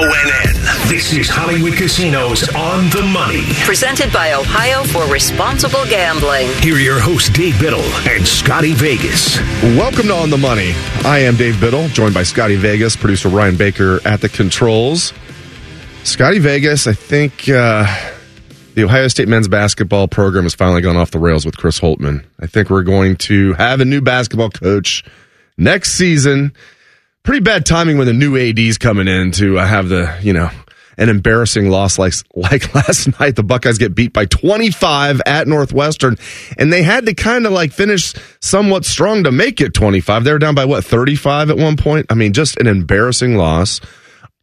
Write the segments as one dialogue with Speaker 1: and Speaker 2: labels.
Speaker 1: From ONN, this is Hollywood Casinos on the money.
Speaker 2: Presented by Ohio for Responsible Gambling.
Speaker 1: Here are your hosts, Dave Biddle and Scotty Vegas.
Speaker 3: Welcome to On the Money. I am Dave Biddle, joined by Scotty Vegas, producer Ryan Baker at the controls. Scotty Vegas, I think uh, the Ohio State men's basketball program has finally gone off the rails with Chris Holtmann. I think we're going to have a new basketball coach next season. Pretty bad timing when the new AD's coming in to uh, have the, you know, an embarrassing loss like like last night. The Buckeyes get beat by 25 at Northwestern, and they had to kind of like finish somewhat strong to make it 25. They were down by what 35 at one point. I mean, just an embarrassing loss.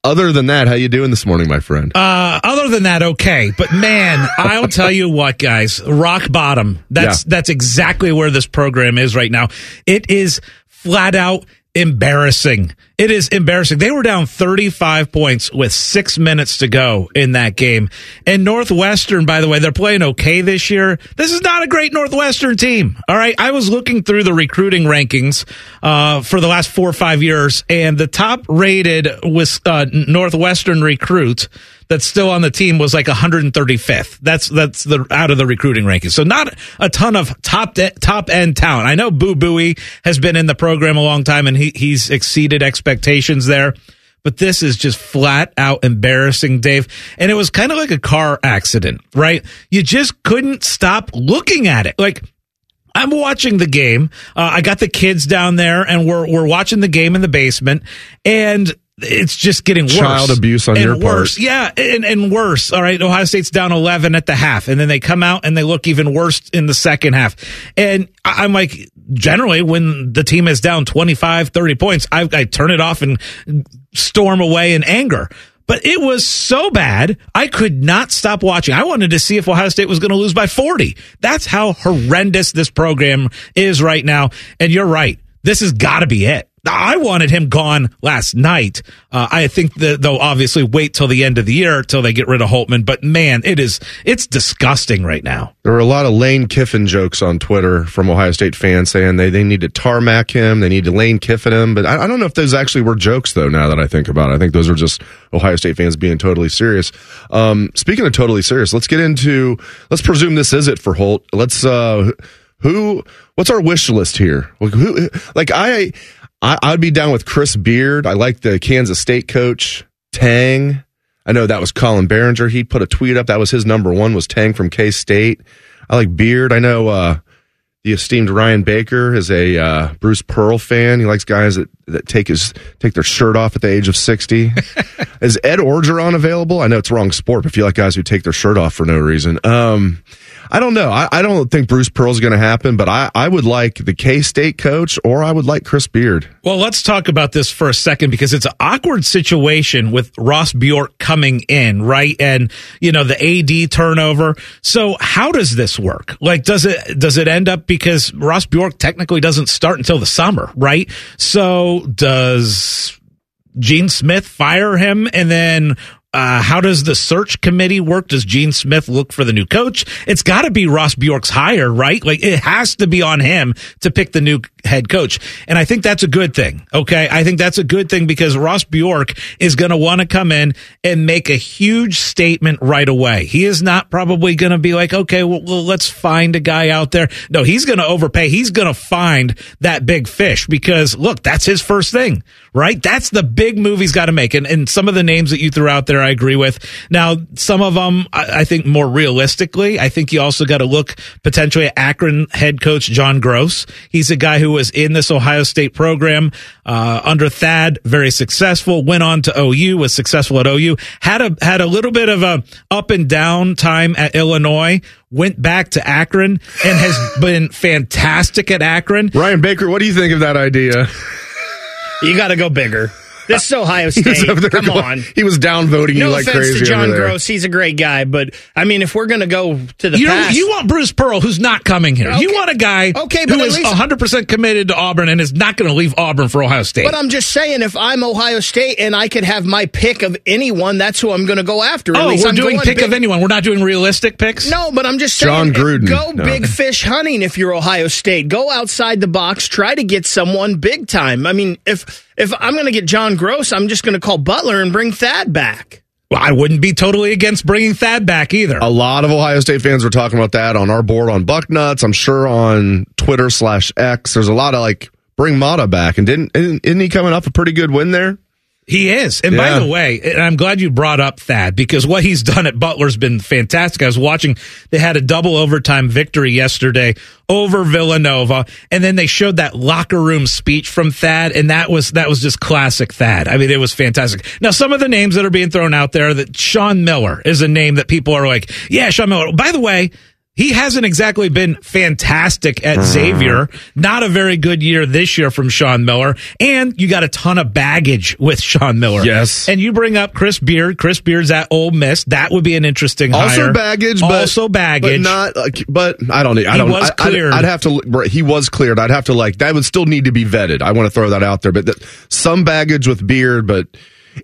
Speaker 3: Other than that, how you doing this morning, my friend?
Speaker 4: Uh, other than that, okay. But man, I'll tell you what, guys, rock bottom. That's
Speaker 3: Yeah.
Speaker 4: that's exactly where this program is right now. It is flat out embarrassing. It is embarrassing. They were down 35 points with six minutes to go in that game. And Northwestern, by the way, they're playing okay this year. This is not a great Northwestern team. All right. I was looking through the recruiting rankings uh, for the last four or five years, and the top rated was uh, Northwestern recruit that's still on the team was like 135th. That's that's the out of the recruiting rankings. So not a ton of top de- top end talent. I know Boo Buie has been in the program a long time and he he's exceeded expectations there. But this is just flat out embarrassing, Dave. And it was kind of like a car accident, right? You just couldn't stop looking at it. Like I'm watching the game. Uh, I got the kids down there, and we're we're watching the game in the basement, and it's just getting worse.
Speaker 3: Child abuse on
Speaker 4: and
Speaker 3: your part.
Speaker 4: Yeah, and, and worse. All right, Ohio State's down 11 at the half, and then they come out and they look even worse in the second half. And I'm like, generally, when the team is down 25, 30 points, I, I turn it off and storm away in anger. But it was so bad, I could not stop watching. I wanted to see if Ohio State was going to lose by 40. That's how horrendous this program is right now. And you're right. This has got to be it. I wanted him gone last night. Uh, I think that they'll obviously wait till the end of the year till they get rid of Holtmann. But man, it is it's disgusting right now.
Speaker 3: There were a lot of Lane Kiffin jokes on Twitter from Ohio State fans saying they, they need to tarmac him, they need to Lane Kiffin him. But I, I don't know if those actually were jokes, though, now that I think about it. I think those are just Ohio State fans being totally serious. Um, speaking of totally serious, let's get into, let's presume this is it for Holt. Let's, uh, who, what's our wish list here? Like, who, like I, I, I'd be down with Chris Beard. I like the Kansas State coach, Tang. I know that was Colin Behringer. He put a tweet up. That was his number one was Tang from K State. I like Beard. I know uh, the esteemed Ryan Baker is a uh, Bruce Pearl fan. He likes guys that, that take his take their shirt off at the age of sixty. is Ed Orgeron available? I know it's wrong sport, but if you like guys who take their shirt off for no reason, um, I don't know. I, I don't think Bruce Pearl's going to happen, but I, I would like the K State coach, or I would like Chris Beard.
Speaker 4: Well, let's talk about this for a second because it's an awkward situation with Ross Bjork coming in, right? And you know the AD turnover. So how does this work? Like, does it does it end up because Ross Bjork technically doesn't start until the summer, right? So does Gene Smith fire him and then uh, how does the search committee work? Does Gene Smith look for the new coach? It's got to be Ross Bjork's hire, right? Like it has to be on him to pick the new head coach. And I think that's a good thing. Okay. I think that's a good thing because Ross Bjork is going to want to come in and make a huge statement right away. He is not probably going to be like, okay, well, well, let's find a guy out there. No, he's going to overpay. He's going to find that big fish because look, that's his first thing, right? That's the big move he's got to make. And, and some of the names that you threw out there. I agree with. Now, some of them, I, I think more realistically, I think you also got to look potentially at Akron head coach John Groce. He's a guy who was in this Ohio State program uh, under Thad, very successful. Went on to OU, was successful at OU. Had a had a little bit of a up and down time at Illinois. Went back to Akron and has been fantastic at Akron.
Speaker 3: Ryan Baker, what do you think of that idea?
Speaker 5: You got to go bigger. This is Ohio
Speaker 3: He
Speaker 5: State. Come
Speaker 3: going-
Speaker 5: on.
Speaker 3: He was downvoting you like crazy.
Speaker 5: No
Speaker 3: like
Speaker 5: offense
Speaker 3: crazy
Speaker 5: to John. Groce, he's a great guy, but I mean, if we're going to go to the
Speaker 4: You,
Speaker 5: past,
Speaker 4: you want Bruce Pearl, who's not coming here. You want a guy
Speaker 5: Okay, but
Speaker 4: who
Speaker 5: at
Speaker 4: is
Speaker 5: least-
Speaker 4: 100% committed to Auburn and is not going to leave Auburn for Ohio State.
Speaker 5: But I'm just saying, if I'm Ohio State and I could have my pick of anyone, that's who I'm going to go after. At
Speaker 4: oh,
Speaker 5: least
Speaker 4: we're
Speaker 5: I'm
Speaker 4: doing pick
Speaker 5: big-
Speaker 4: of anyone. We're not doing realistic picks?
Speaker 5: No, but I'm just saying,
Speaker 3: John Gruden.
Speaker 5: go
Speaker 3: No.
Speaker 5: big fish hunting if you're Ohio State. Go outside the box. Try to get someone big time. I mean, if if I'm going to get John Groce, I'm just going to call Butler and bring Thad back.
Speaker 4: Well, I wouldn't be totally against bringing Thad back either.
Speaker 3: A lot of Ohio State fans were talking about that on our board on Bucknuts. I'm sure on Twitter slash X. There's a lot of like bring Matta back, and didn't isn't isn't he coming off a pretty good win there?
Speaker 4: He is. And
Speaker 3: Yeah.
Speaker 4: by the way, and I'm glad you brought up Thad because what he's done at Butler's been fantastic. I was watching, they had a double overtime victory yesterday over Villanova. And then they showed that locker room speech from Thad. And that was, that was just classic Thad. I mean, it was fantastic. Now, some of the names that are being thrown out there that Sean Miller is a name that people are like, yeah, Sean Miller. By the way, he hasn't exactly been fantastic at uh-huh. Xavier. Not a very good year this year from Sean Miller. And you got a ton of baggage with Sean Miller.
Speaker 3: Yes.
Speaker 4: And you bring up Chris Beard. Chris Beard's at Ole Miss. That would be an interesting
Speaker 3: Also
Speaker 4: hire.
Speaker 3: baggage, but
Speaker 4: also baggage.
Speaker 3: but not. Like, but I don't. I don't.
Speaker 4: was
Speaker 3: I, I'd- I'd, have to. He was cleared. I'd have to like that would still need to be vetted. I want to throw that out there, but that, some baggage with Beard. But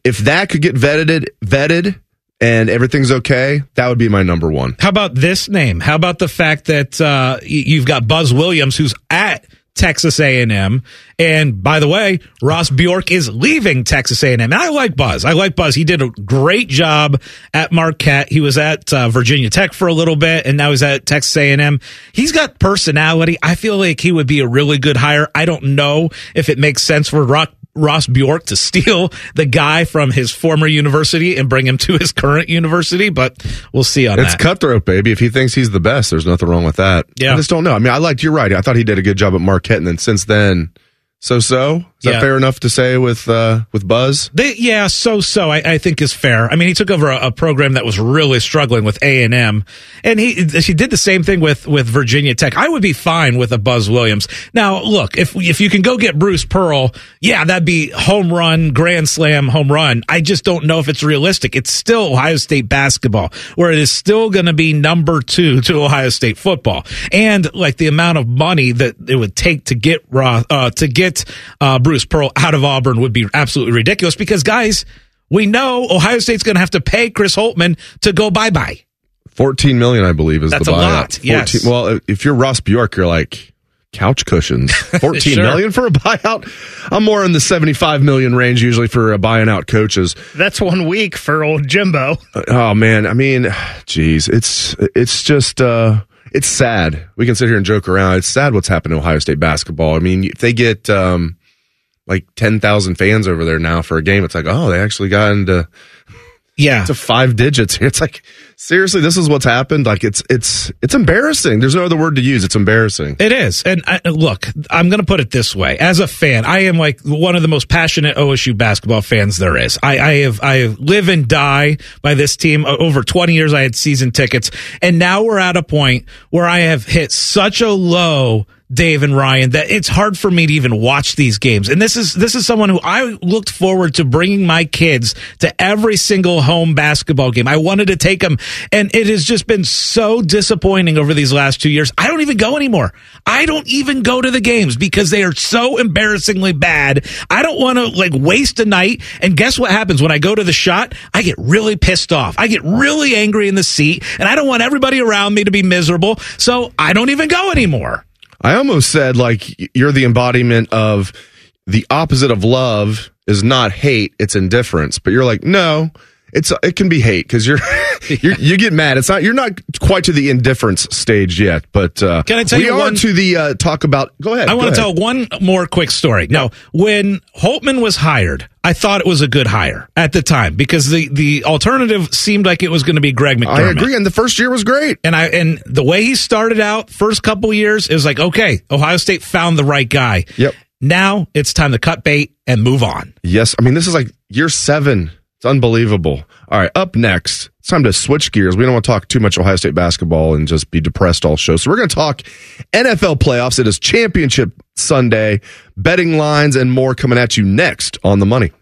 Speaker 3: if that could get vetted, vetted, and everything's okay, that would be my number one.
Speaker 4: How about this name? How about the fact that uh, you've got Buzz Williams, who's at Texas A&M, and by the way, Ross Bjork is leaving Texas A&M. And I like Buzz. I like Buzz. He did a great job at Marquette. He was at uh, Virginia Tech for a little bit, and now he's at Texas A&M. He's got personality. I feel like he would be a really good hire. I don't know if it makes sense for Rock. Ross Bjork to steal the guy from his former university and bring him to his current university, but we'll see on
Speaker 3: It's
Speaker 4: that.
Speaker 3: It's cutthroat, baby. If he thinks he's the best, there's nothing wrong with that.
Speaker 4: Yeah.
Speaker 3: I just don't know. I mean, I liked. You're right. I thought he did a good job at Marquette, and then since then, so so. Is
Speaker 4: Yeah.
Speaker 3: that fair enough to say with uh, with Buzz?
Speaker 4: They, yeah, so so I, I think is fair. I mean, he took over a, a program that was really struggling with A and M, and he he did the same thing with with Virginia Tech. I would be fine with a Buzz Williams. Now, look, if if you can go get Bruce Pearl, yeah, that'd be home run, grand slam, home run. I just don't know if it's realistic. It's still Ohio State basketball, where it is still going to be number two to Ohio State football, and like the amount of money that it would take to get uh, to get uh, Bruce Pearl out of Auburn would be absolutely ridiculous. Because guys, we know Ohio State's going to have to pay Chris Holtmann to go bye bye.
Speaker 3: Fourteen million, I believe, is
Speaker 4: That's
Speaker 3: the
Speaker 4: a
Speaker 3: buyout.
Speaker 4: lot, yes.
Speaker 3: Well, if you're Ross Bjork, you're like couch cushions. Fourteen
Speaker 4: Sure.
Speaker 3: million for a buyout. I'm more in the seventy-five million range usually for uh, buying out coaches.
Speaker 5: That's one week for old Jimbo.
Speaker 3: Oh man, I mean, geez, it's it's just uh it's sad. We can sit here and joke around. It's sad what's happened to Ohio State basketball. I mean, if they get um like ten thousand fans over there now for a game, it's like, oh, they actually got into
Speaker 4: Yeah.
Speaker 3: to five digits here. It's like seriously, this is what's happened. Like it's it's it's embarrassing. There's no other word to use. It's embarrassing.
Speaker 4: It is. And I, look, I'm going to put it this way. As a fan, I am like one of the most passionate OSU basketball fans there is. I, I have, I have live and die by this team. Over 20 years, I had season tickets. And now we're at a point where I have hit such a low Dave and Ryan that it's hard for me to even watch these games. And this is this is someone who I looked forward to bringing my kids to every single home basketball game. I wanted to take them and it has just been so disappointing over these last 2 years. I don't even go anymore. I don't even go to the games because they are so embarrassingly bad. I don't want to like waste a night and guess what happens when I go to the shot? I get really pissed off. I get really angry in the seat and I don't want everybody around me to be miserable. So I don't even go anymore.
Speaker 3: I almost said like you're the embodiment of the opposite of love is not hate, it's indifference. But you're like, no, it's it can be hate because you're, you're you get mad. It's not you're not quite to the indifference stage yet, but uh,
Speaker 4: Can I tell you
Speaker 3: we
Speaker 4: you
Speaker 3: are
Speaker 4: one-
Speaker 3: to the uh, talk about. Go ahead.
Speaker 4: I want to tell one more quick story. Now, when Holtmann was hired, I thought it was a good hire at the time because the, the alternative seemed like it was going to be Greg McDermott.
Speaker 3: I agree, and the first year was great.
Speaker 4: And I and the way he started out, first couple years, it was like, okay, Ohio State found the right guy.
Speaker 3: Yep.
Speaker 4: Now it's time to cut bait and move on.
Speaker 3: Yes, I mean this is like year seven. It's unbelievable. All right, up next, it's time to switch gears. We don't want to talk too much Ohio State basketball and just be depressed all show. So we're going to talk NFL playoffs. It is Championship Sunday, betting lines, and more coming at you next on the money.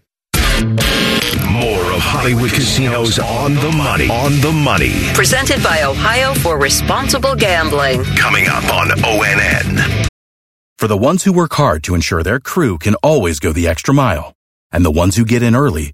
Speaker 1: More of Hollywood Casinos on the money. On the money.
Speaker 2: Presented by Ohio for Responsible Gambling.
Speaker 1: Coming up on ONN.
Speaker 6: For the ones who work hard to ensure their crew can always go the extra mile, and the ones who get in early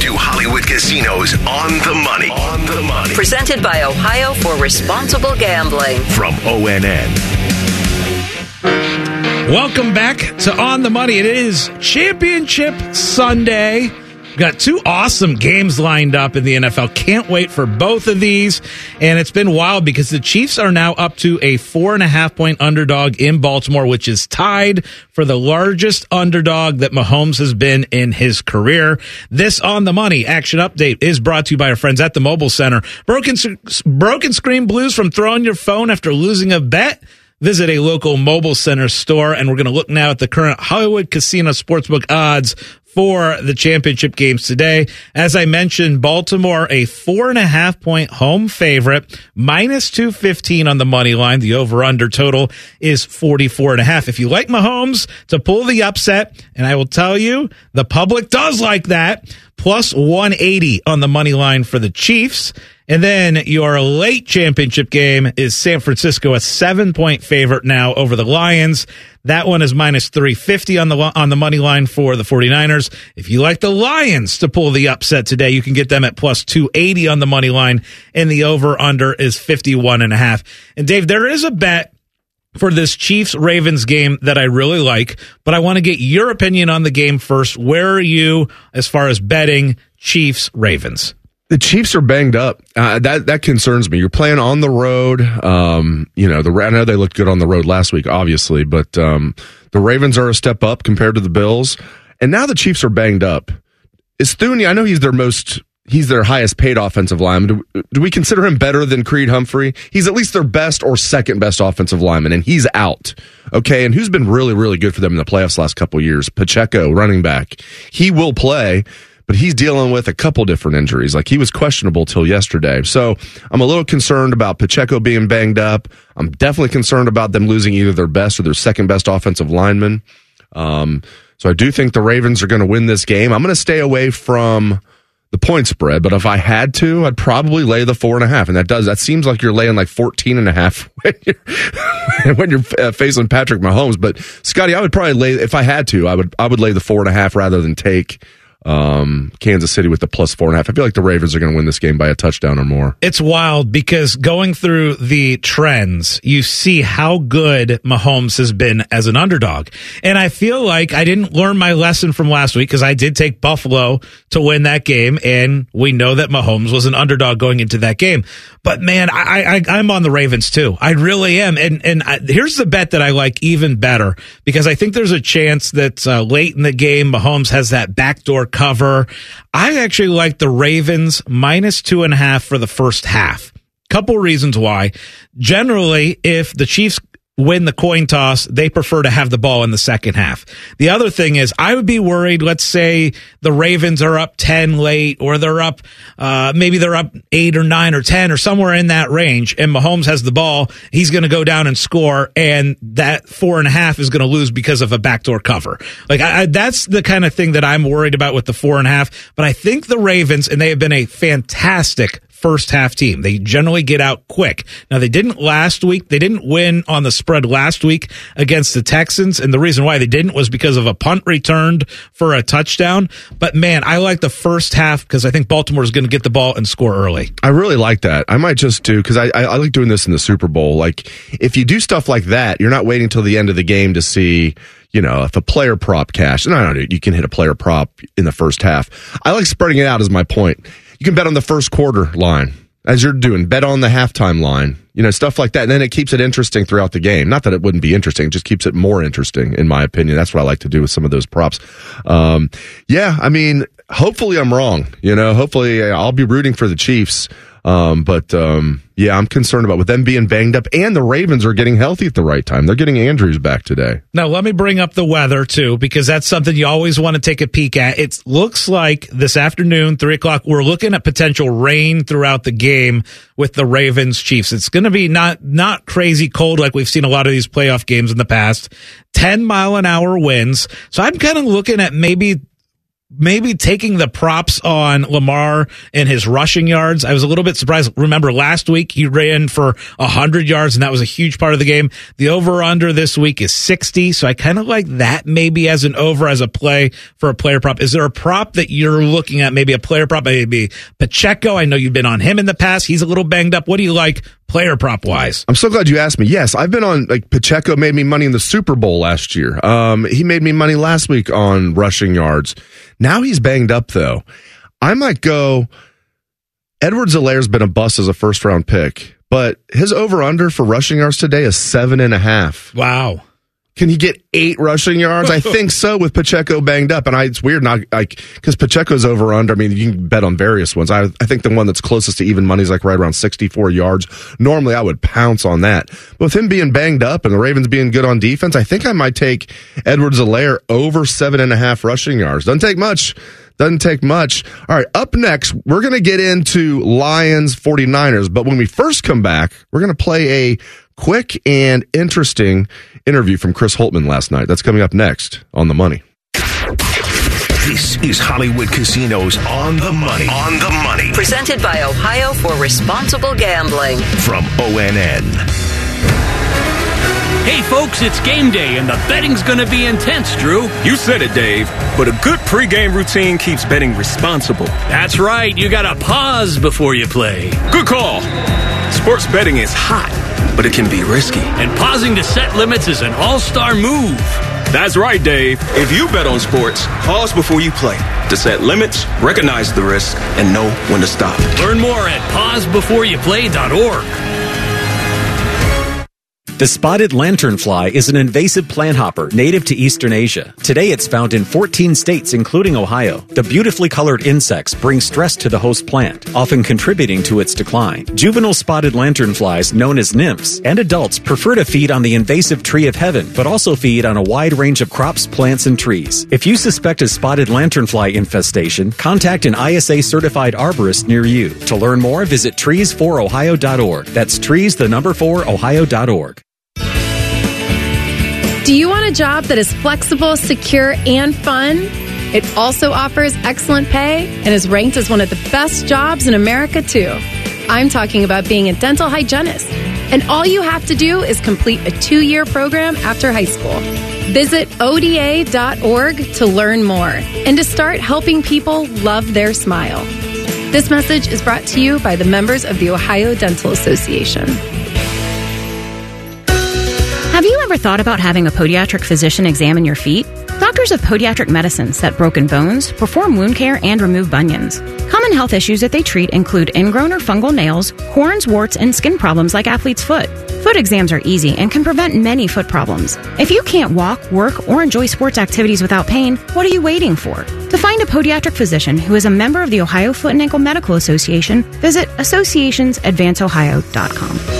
Speaker 1: Now to Hollywood Casinos on the money. On the money.
Speaker 2: Presented by Ohio for Responsible Gambling.
Speaker 1: From ONN.
Speaker 4: Welcome back to On the Money. It is Championship Sunday. Got two awesome games lined up in the NFL. Can't wait for both of these. And it's been wild because the Chiefs are now up to a four and a half point underdog in Baltimore, which is tied for the largest underdog that Mahomes has been in his career. This On the Money action update is brought to you by our friends at the Mobile Center. Broken, broken screen blues from throwing your phone after losing a bet. Visit a local mobile center store, and we're going to look now at the current Hollywood Casino Sportsbook odds for the championship games today. As I mentioned, Baltimore, a four and a half point home favorite, minus 215 on the money line. The over under total is 44 and a half. If you like Mahomes to pull the upset, and I will tell you, the public does like that, plus 180 on the money line for the Chiefs. And then your late championship game is San Francisco, a seven point favorite now over the Lions. That one is minus 350 on the, on the money line for the 49ers. If you like the Lions to pull the upset today, you can get them at plus 280 on the money line and the over under is 51 and a half. And Dave, there is a bet for this Chiefs Ravens game that I really like, but I want to get your opinion on the game first. Where are you as far as betting Chiefs Ravens?
Speaker 3: The Chiefs are banged up. Uh, that that concerns me. You're playing on the road. Um, you know, the I know they looked good on the road last week, obviously, but um, the Ravens are a step up compared to the Bills, and now the Chiefs are banged up. Is Thuney? I know he's their most. He's their highest paid offensive lineman. Do, do we consider him better than Creed Humphrey? He's at least their best or second best offensive lineman, and he's out. Okay, and who's been really, really good for them in the playoffs last couple years? Pacheco, running back. He will play but he's dealing with a couple different injuries. Like he was questionable till yesterday. So I'm a little concerned about Pacheco being banged up. I'm definitely concerned about them losing either their best or their second best offensive lineman. Um, so I do think the Ravens are going to win this game. I'm going to stay away from the point spread, but if I had to, I'd probably lay the four and a half. And that does, that seems like you're laying like 14 and a half when you're, when you're uh, facing Patrick Mahomes. But Scotty, I would probably lay, if I had to, I would, I would lay the four and a half rather than take um, Kansas City with the plus four and a half. I feel like the Ravens are going to win this game by a touchdown or more.
Speaker 4: It's wild because going through the trends, you see how good Mahomes has been as an underdog. And I feel like I didn't learn my lesson from last week because I did take Buffalo to win that game. And we know that Mahomes was an underdog going into that game. But man, I, I, I'm on the Ravens too. I really am. And, and I, here's the bet that I like even better because I think there's a chance that uh, late in the game, Mahomes has that backdoor cover. I actually like the Ravens minus two and a half for the first half. Couple reasons why. Generally, if the Chiefs win the coin toss, they prefer to have the ball in the second half. The other thing is, I would be worried. Let's say the Ravens are up 10 late or they're up, uh, maybe they're up eight or nine or 10 or somewhere in that range and Mahomes has the ball. He's going to go down and score and that four and a half is going to lose because of a backdoor cover. Like I, I, that's the kind of thing that I'm worried about with the four and a half. But I think the Ravens, and they have been a fantastic first half team. They generally get out quick. Now they didn't last week. They didn't win on the spread last week against the Texans. And the reason why they didn't was because of a punt returned for a touchdown. But man, I like the first half because I think Baltimore is going to get the ball and score early.
Speaker 3: I really like that. I might just do because I, I, I like doing this in the Super Bowl. Like if you do stuff like that, you're not waiting till the end of the game to see you know, if a player prop cash, no, no, no, you can hit a player prop in the first half. I like spreading it out as my point. You can bet on the first quarter line as you're doing, bet on the halftime line, you know, stuff like that. And then it keeps it interesting throughout the game. Not that it wouldn't be interesting, it just keeps it more interesting, in my opinion. That's what I like to do with some of those props. Um, yeah, I mean, hopefully I'm wrong. You know, hopefully I'll be rooting for the Chiefs. Um, but um, yeah, I'm concerned about with them being banged up, and the Ravens are getting healthy at the right time. They're getting Andrews back today.
Speaker 4: Now, let me bring up the weather too, because that's something you always want to take a peek at. It looks like this afternoon, three o'clock, we're looking at potential rain throughout the game with the Ravens Chiefs. It's going to be not not crazy cold like we've seen a lot of these playoff games in the past. Ten mile an hour winds, so I'm kind of looking at maybe maybe taking the props on Lamar and his rushing yards. I was a little bit surprised. Remember last week he ran for a hundred yards and that was a huge part of the game. The over under this week is 60. So I kind of like that maybe as an over as a play for a player prop. Is there a prop that you're looking at? Maybe a player prop, maybe Pacheco. I know you've been on him in the past. He's a little banged up. What do you like player prop wise?
Speaker 3: I'm so glad you asked me. Yes, I've been on like Pacheco made me money in the Super Bowl last year. Um, he made me money last week on rushing yards. Now he's banged up though. I might go. Edwards-Helaire's been a bust as a first round pick, but his over under for rushing yards today is seven and a half.
Speaker 4: Wow.
Speaker 3: Can he get eight rushing yards? I think so with Pacheco banged up. And I, it's weird, not like, because Pacheco's over under. I mean, you can bet on various ones. I, I think the one that's closest to even money is like right around 64 yards. Normally, I would pounce on that. But with him being banged up and the Ravens being good on defense, I think I might take Edwards-Helaire over seven and a half rushing yards. Doesn't take much. Doesn't take much. All right, up next, we're going to get into Lions 49ers. But when we first come back, we're going to play a quick and interesting interview from Chris Holtmann last night. That's coming up next on The Money.
Speaker 1: This is Hollywood Casinos on the money. On the money.
Speaker 2: Presented by Ohio for Responsible Gambling.
Speaker 1: From ONN.
Speaker 7: Hey, folks, it's game day, and the betting's going to be intense, Drew.
Speaker 8: You said it, Dave. But a good pregame routine keeps betting responsible.
Speaker 7: That's right. You got to pause before you play.
Speaker 8: Good call. Sports betting is hot, but it can be risky.
Speaker 7: And pausing to set limits is an all star move.
Speaker 8: That's right, Dave. If you bet on sports, pause before you play to set limits, recognize the risk, and know when to stop.
Speaker 7: Learn more at pausebeforeyouplay.org.
Speaker 9: The spotted lanternfly is an invasive plant hopper native to eastern Asia. Today it's found in 14 states, including Ohio. The beautifully colored insects bring stress to the host plant, often contributing to its decline. Juvenile spotted lanternflies, known as nymphs, and adults prefer to feed on the invasive tree of heaven, but also feed on a wide range of crops, plants, and trees. If you suspect a spotted lanternfly infestation, contact an ISA certified arborist near you. To learn more, visit trees4ohio.org. That's trees, the number 4, ohio.org.
Speaker 10: Do you want a job that is flexible, secure, and fun? It also offers excellent pay and is ranked as one of the best jobs in America, too. I'm talking about being a dental hygienist. And all you have to do is complete a two year program after high school. Visit ODA.org to learn more and to start helping people love their smile. This message is brought to you by the members of the Ohio Dental Association.
Speaker 11: Ever thought about having a podiatric physician examine your feet? Doctors of Podiatric Medicine set broken bones, perform wound care, and remove bunions. Common health issues that they treat include ingrown or fungal nails, horns, warts, and skin problems like athlete's foot. Foot exams are easy and can prevent many foot problems. If you can't walk, work, or enjoy sports activities without pain, what are you waiting for? To find a podiatric physician who is a member of the Ohio Foot and Ankle Medical Association, visit associationsadvanceohio.com.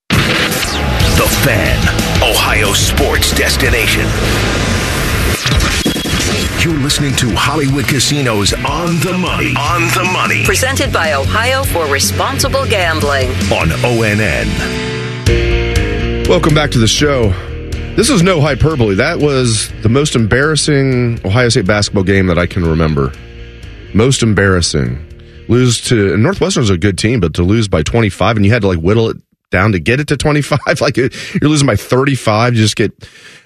Speaker 1: The Fan, Ohio sports destination. You're listening to Hollywood Casinos on the money. On the money.
Speaker 2: Presented by Ohio for Responsible Gambling.
Speaker 1: On ONN.
Speaker 3: Welcome back to the show. This is no hyperbole. That was the most embarrassing Ohio State basketball game that I can remember. Most embarrassing. Lose to Northwestern's a good team, but to lose by 25 and you had to like whittle it down to get it to 25. Like you're losing by 35. You just get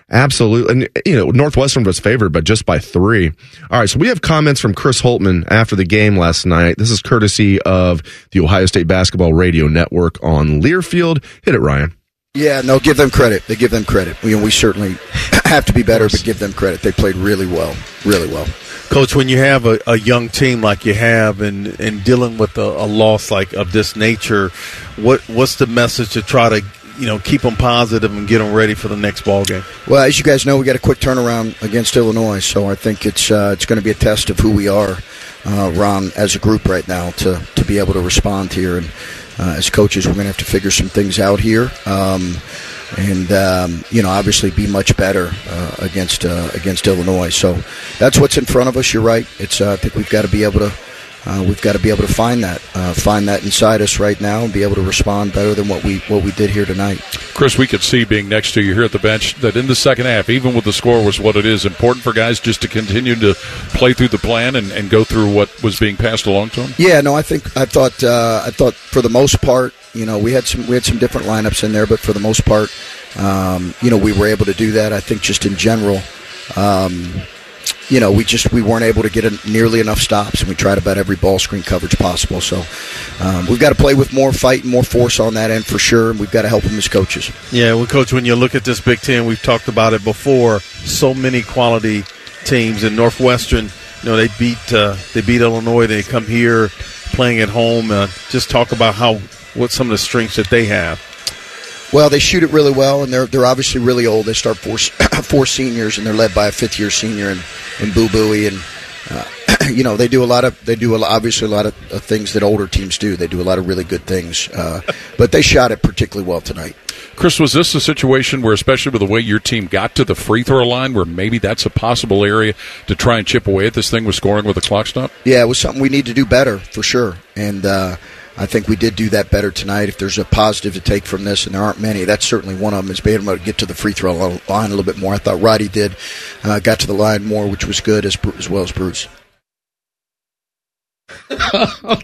Speaker 3: absolutely, And, you know, Northwestern was favored, but just by three. All right. So we have comments from Chris Holtmann after the game last night. This is courtesy of the Ohio State Basketball Radio Network on Learfield. Hit it, Ryan.
Speaker 12: Yeah, no, give them credit. They give them credit. We, we certainly have to be better, but give them credit. They played really well, really well.
Speaker 13: Coach, when you have a, a, young team like you have and, and dealing with a, a, loss like of this nature, what what's the message to try to you know keep them positive and get them ready for the next ball game?
Speaker 12: Well, as you guys know, we got a quick turnaround against Illinois, so I think it's uh, it's going to be a test of who we are, uh, Ron, as a group right now to to be able to respond here. And uh, as coaches, we're going to have to figure some things out here. Um, and um, you know obviously be much better uh, against uh, against Illinois. So that's what's in front of us. You're right. It's uh, I think we've got to be able to. Uh, we've got to be able to find that, uh, find that inside us right now, and be able to respond better than what we what we did here tonight.
Speaker 14: Chris, we could see being next to you here at the bench that in the second half, even with the score was what it is, important for guys just to continue to play through the plan and, and go through what was being passed along to them.
Speaker 12: Yeah, no, I think I thought uh, I thought for the most part, you know, we had some we had some different lineups in there, but for the most part, um, you know, we were able to do that. I think just in general, um, you know, we just we weren't able to get a, nearly enough stops, and we tried about every ball screen coverage possible. So um, we've got to play with more fight and more force on that end for sure, and we've got to help them as coaches.
Speaker 13: Yeah, well, coach, when you look at this Big Ten, we've talked about it before. So many quality teams in Northwestern. You know, they beat uh, they beat Illinois. They come here playing at home. Uh, just talk about how what some of the strengths that they have.
Speaker 12: Well, they shoot it really well, and they're they're obviously really old. They start four four seniors, and they're led by a fifth year senior and in Boo Buie, and uh, you know they do a lot of they do a, obviously a lot of, of, things that older teams do. They do a lot of really good things, uh, but they shot it particularly well tonight.
Speaker 14: Chris, was this a situation where, especially with the way your team got to the free throw line, where maybe that's a possible area to try and chip away at this thing with scoring with a clock stop?
Speaker 12: Yeah, it was something we need to do better for sure, and. I think we did do that better tonight. If there's a positive to take from this, and there aren't many, that's certainly one of them, is being able to get to the free throw line a little bit more. I thought Roddy did, uh, got to the line more, which was good, as, as well as Bruce.
Speaker 3: oh,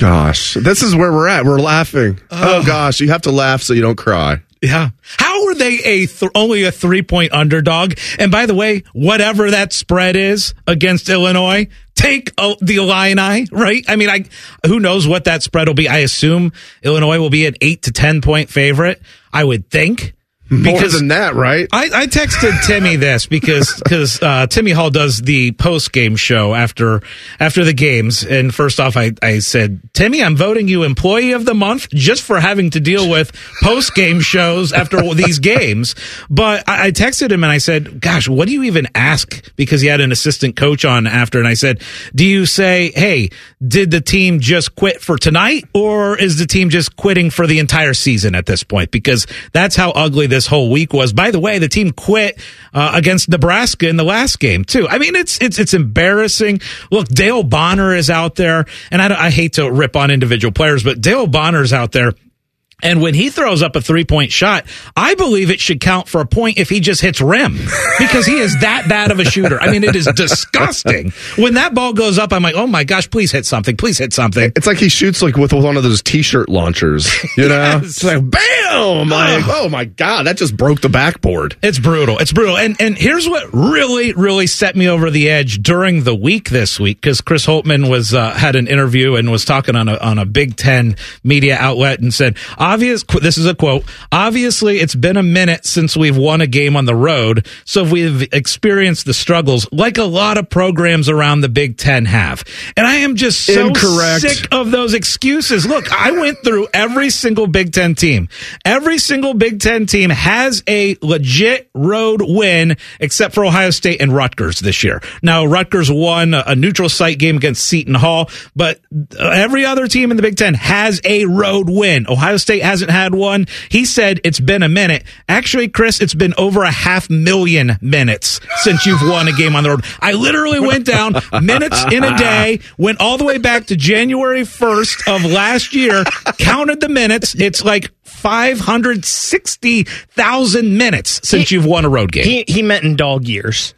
Speaker 3: gosh, this is where we're at. We're laughing. Oh, gosh, you have to laugh so you don't cry.
Speaker 4: Yeah. How are they a th- only a three point underdog? And by the way, whatever that spread is against Illinois, take the Illini, right? I mean, I who knows what that spread will be. I assume Illinois will be an eight to ten point favorite. I would think.
Speaker 3: More than that, right?
Speaker 4: I, I texted Timmy this because because uh, Timmy Hall does the post game show after after the games, and first off, I, I said, Timmy, I'm voting you employee of the month just for having to deal with post game shows after these games. But I, I texted him and I said, Gosh, what do you even ask? Because he had an assistant coach on after, and I said, Do you say, Hey, did the team just quit for tonight, or is the team just quitting for the entire season at this point? Because that's how ugly this this whole week was. By the way, the team quit uh, against Nebraska in the last game too. I mean, it's it's it's embarrassing. Look, Dale Bonner is out there, and I, I hate to rip on individual players, but Dale Bonner's out there And when he throws up a three point shot, I believe it should count for a point if he just hits rim because he is that bad of a shooter. I mean, it is disgusting. When that ball goes up, I'm like, oh my gosh, please hit something. Please hit something.
Speaker 3: It's like he shoots like with one of those t-shirt launchers, you know?
Speaker 4: Yes.
Speaker 3: It's like bam! Like, oh my god, that just broke the backboard.
Speaker 4: It's brutal. It's brutal. And and here's what really really set me over the edge during the week this week because Chris Holtmann was uh, had an interview and was talking on a on a Big Ten media outlet and said obvious. This is a quote. Obviously, it's been a minute since we've won a game on the road, so we've experienced the struggles like a lot of programs around the Big Ten have. And I am just so
Speaker 3: Incorrect.
Speaker 4: sick of those excuses. Look, I went through every single Big Ten team. Every single Big Ten team has a legit road win, except for Ohio State and Rutgers this year. Now, Rutgers won a neutral site game against Seton Hall, but uh, every other team in the Big Ten has a road win. Ohio State hasn't had one. He said it's been a minute. Actually, Chris, it's been over a half million minutes since you've won a game on the road. I literally went down minutes in a day, went all the way back to January 1st of last year, counted the minutes. It's like 560,000 minutes since you've won a road game.
Speaker 5: He he meant in dog years.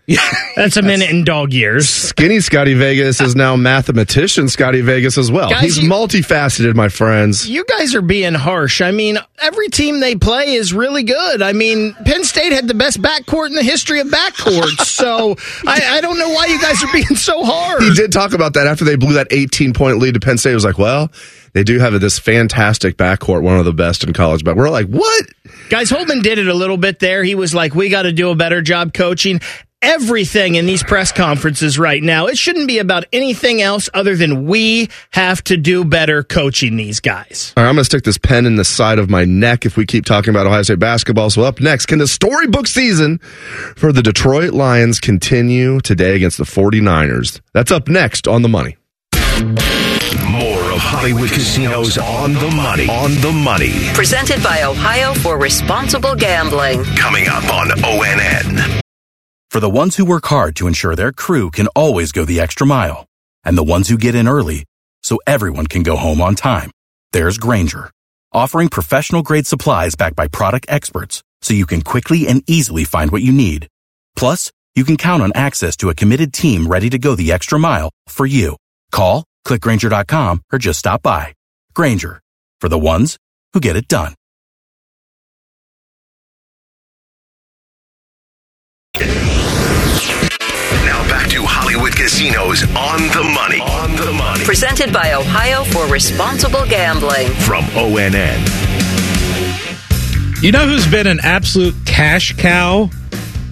Speaker 5: That's a minute in dog years.
Speaker 3: Skinny Scotty Vegas is now mathematician Scotty Vegas as well.
Speaker 5: Guys,
Speaker 3: He's
Speaker 5: you-
Speaker 3: multifaceted, my friends.
Speaker 5: You guys are being harsh. I mean, every team they play is really good. I mean, Penn State had the best backcourt in the history of backcourts. so I, I don't know why you guys are being so hard.
Speaker 3: He did talk about that after they blew that 18 point lead to Penn State. He was like, well, they do have this fantastic backcourt, one of the best in college. But we're like, what?
Speaker 5: Guys, Holman did it a little bit there. He was like, we got to do a better job coaching. Everything in these press conferences right now, it shouldn't be about anything else other than we have to do better coaching these guys.
Speaker 3: All right, I'm going to stick this pen in the side of my neck if we keep talking about Ohio State basketball. So, up next, can the storybook season for the Detroit Lions continue today against the 49ers? That's up next on the money.
Speaker 1: More of Hollywood Casinos on the money. On the money.
Speaker 2: Presented by Ohio for Responsible Gambling.
Speaker 1: Coming up on ONN.
Speaker 6: For the ones who work hard to ensure their crew can always go the extra mile, and the ones who get in early so everyone can go home on time, there's Grainger, offering professional grade supplies backed by product experts so you can quickly and easily find what you need. Plus, you can count on access to a committed team ready to go the extra mile for you. Call, clickgrainger.com, or just stop by. Grainger, for the ones who get it done.
Speaker 1: Now back to Hollywood Casinos on the money. On the money.
Speaker 2: Presented by Ohio for Responsible Gambling.
Speaker 1: From ONN.
Speaker 4: You know who's been an absolute cash cow?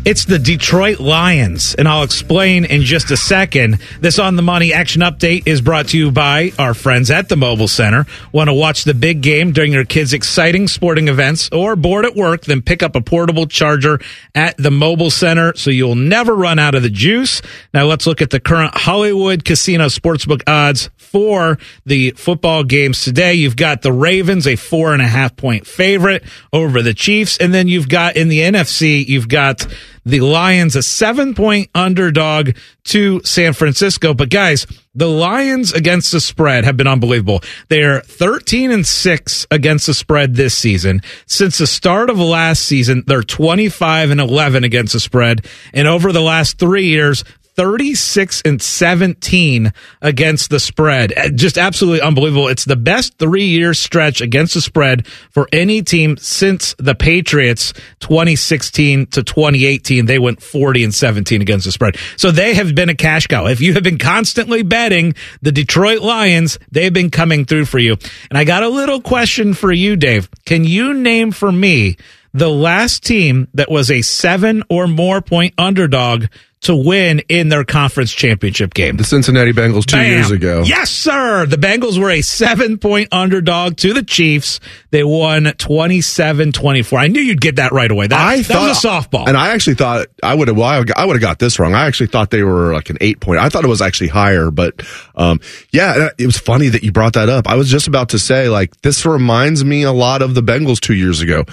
Speaker 4: It's the Detroit Lions, and I'll explain in just a second. This on the money action update is brought to you by our friends at the Mobile Center. Want to watch the big game during your kids' exciting sporting events or bored at work? Then pick up a portable charger at the Mobile Center so you'll never run out of the juice. Now let's look at the current Hollywood Casino Sportsbook odds for the football games today. You've got the Ravens, a four and a half point favorite over the Chiefs. And then you've got in the NFC, you've got the Lions, a seven point underdog to San Francisco. But guys, the Lions against the spread have been unbelievable. They're 13 and 6 against the spread this season. Since the start of last season, they're 25 and 11 against the spread. And over the last three years, 36 and 17 against the spread. Uh, Just absolutely unbelievable. It's the best three year stretch against the spread for any team since the Patriots 2016 to 2018. They went 40 and 17 against the spread. So they have been a cash cow. If you have been constantly betting the Detroit Lions, they've been coming through for you. And I got a little question for you, Dave. Can you name for me the last team that was a seven or more point underdog to win in their conference championship game.
Speaker 3: The Cincinnati Bengals two
Speaker 4: Bam.
Speaker 3: years ago.
Speaker 4: Yes, sir. The Bengals were a seven point underdog to the Chiefs. They won 27 24. I knew you'd get that right away. That,
Speaker 3: I
Speaker 4: that
Speaker 3: thought,
Speaker 4: was a softball.
Speaker 3: and I actually thought I would have. Well, I would have got this wrong. I actually thought they were like an eight point. I thought it was actually higher, but um, yeah, it was funny that you brought that up. I was just about to say like this reminds me a lot of the Bengals two years ago.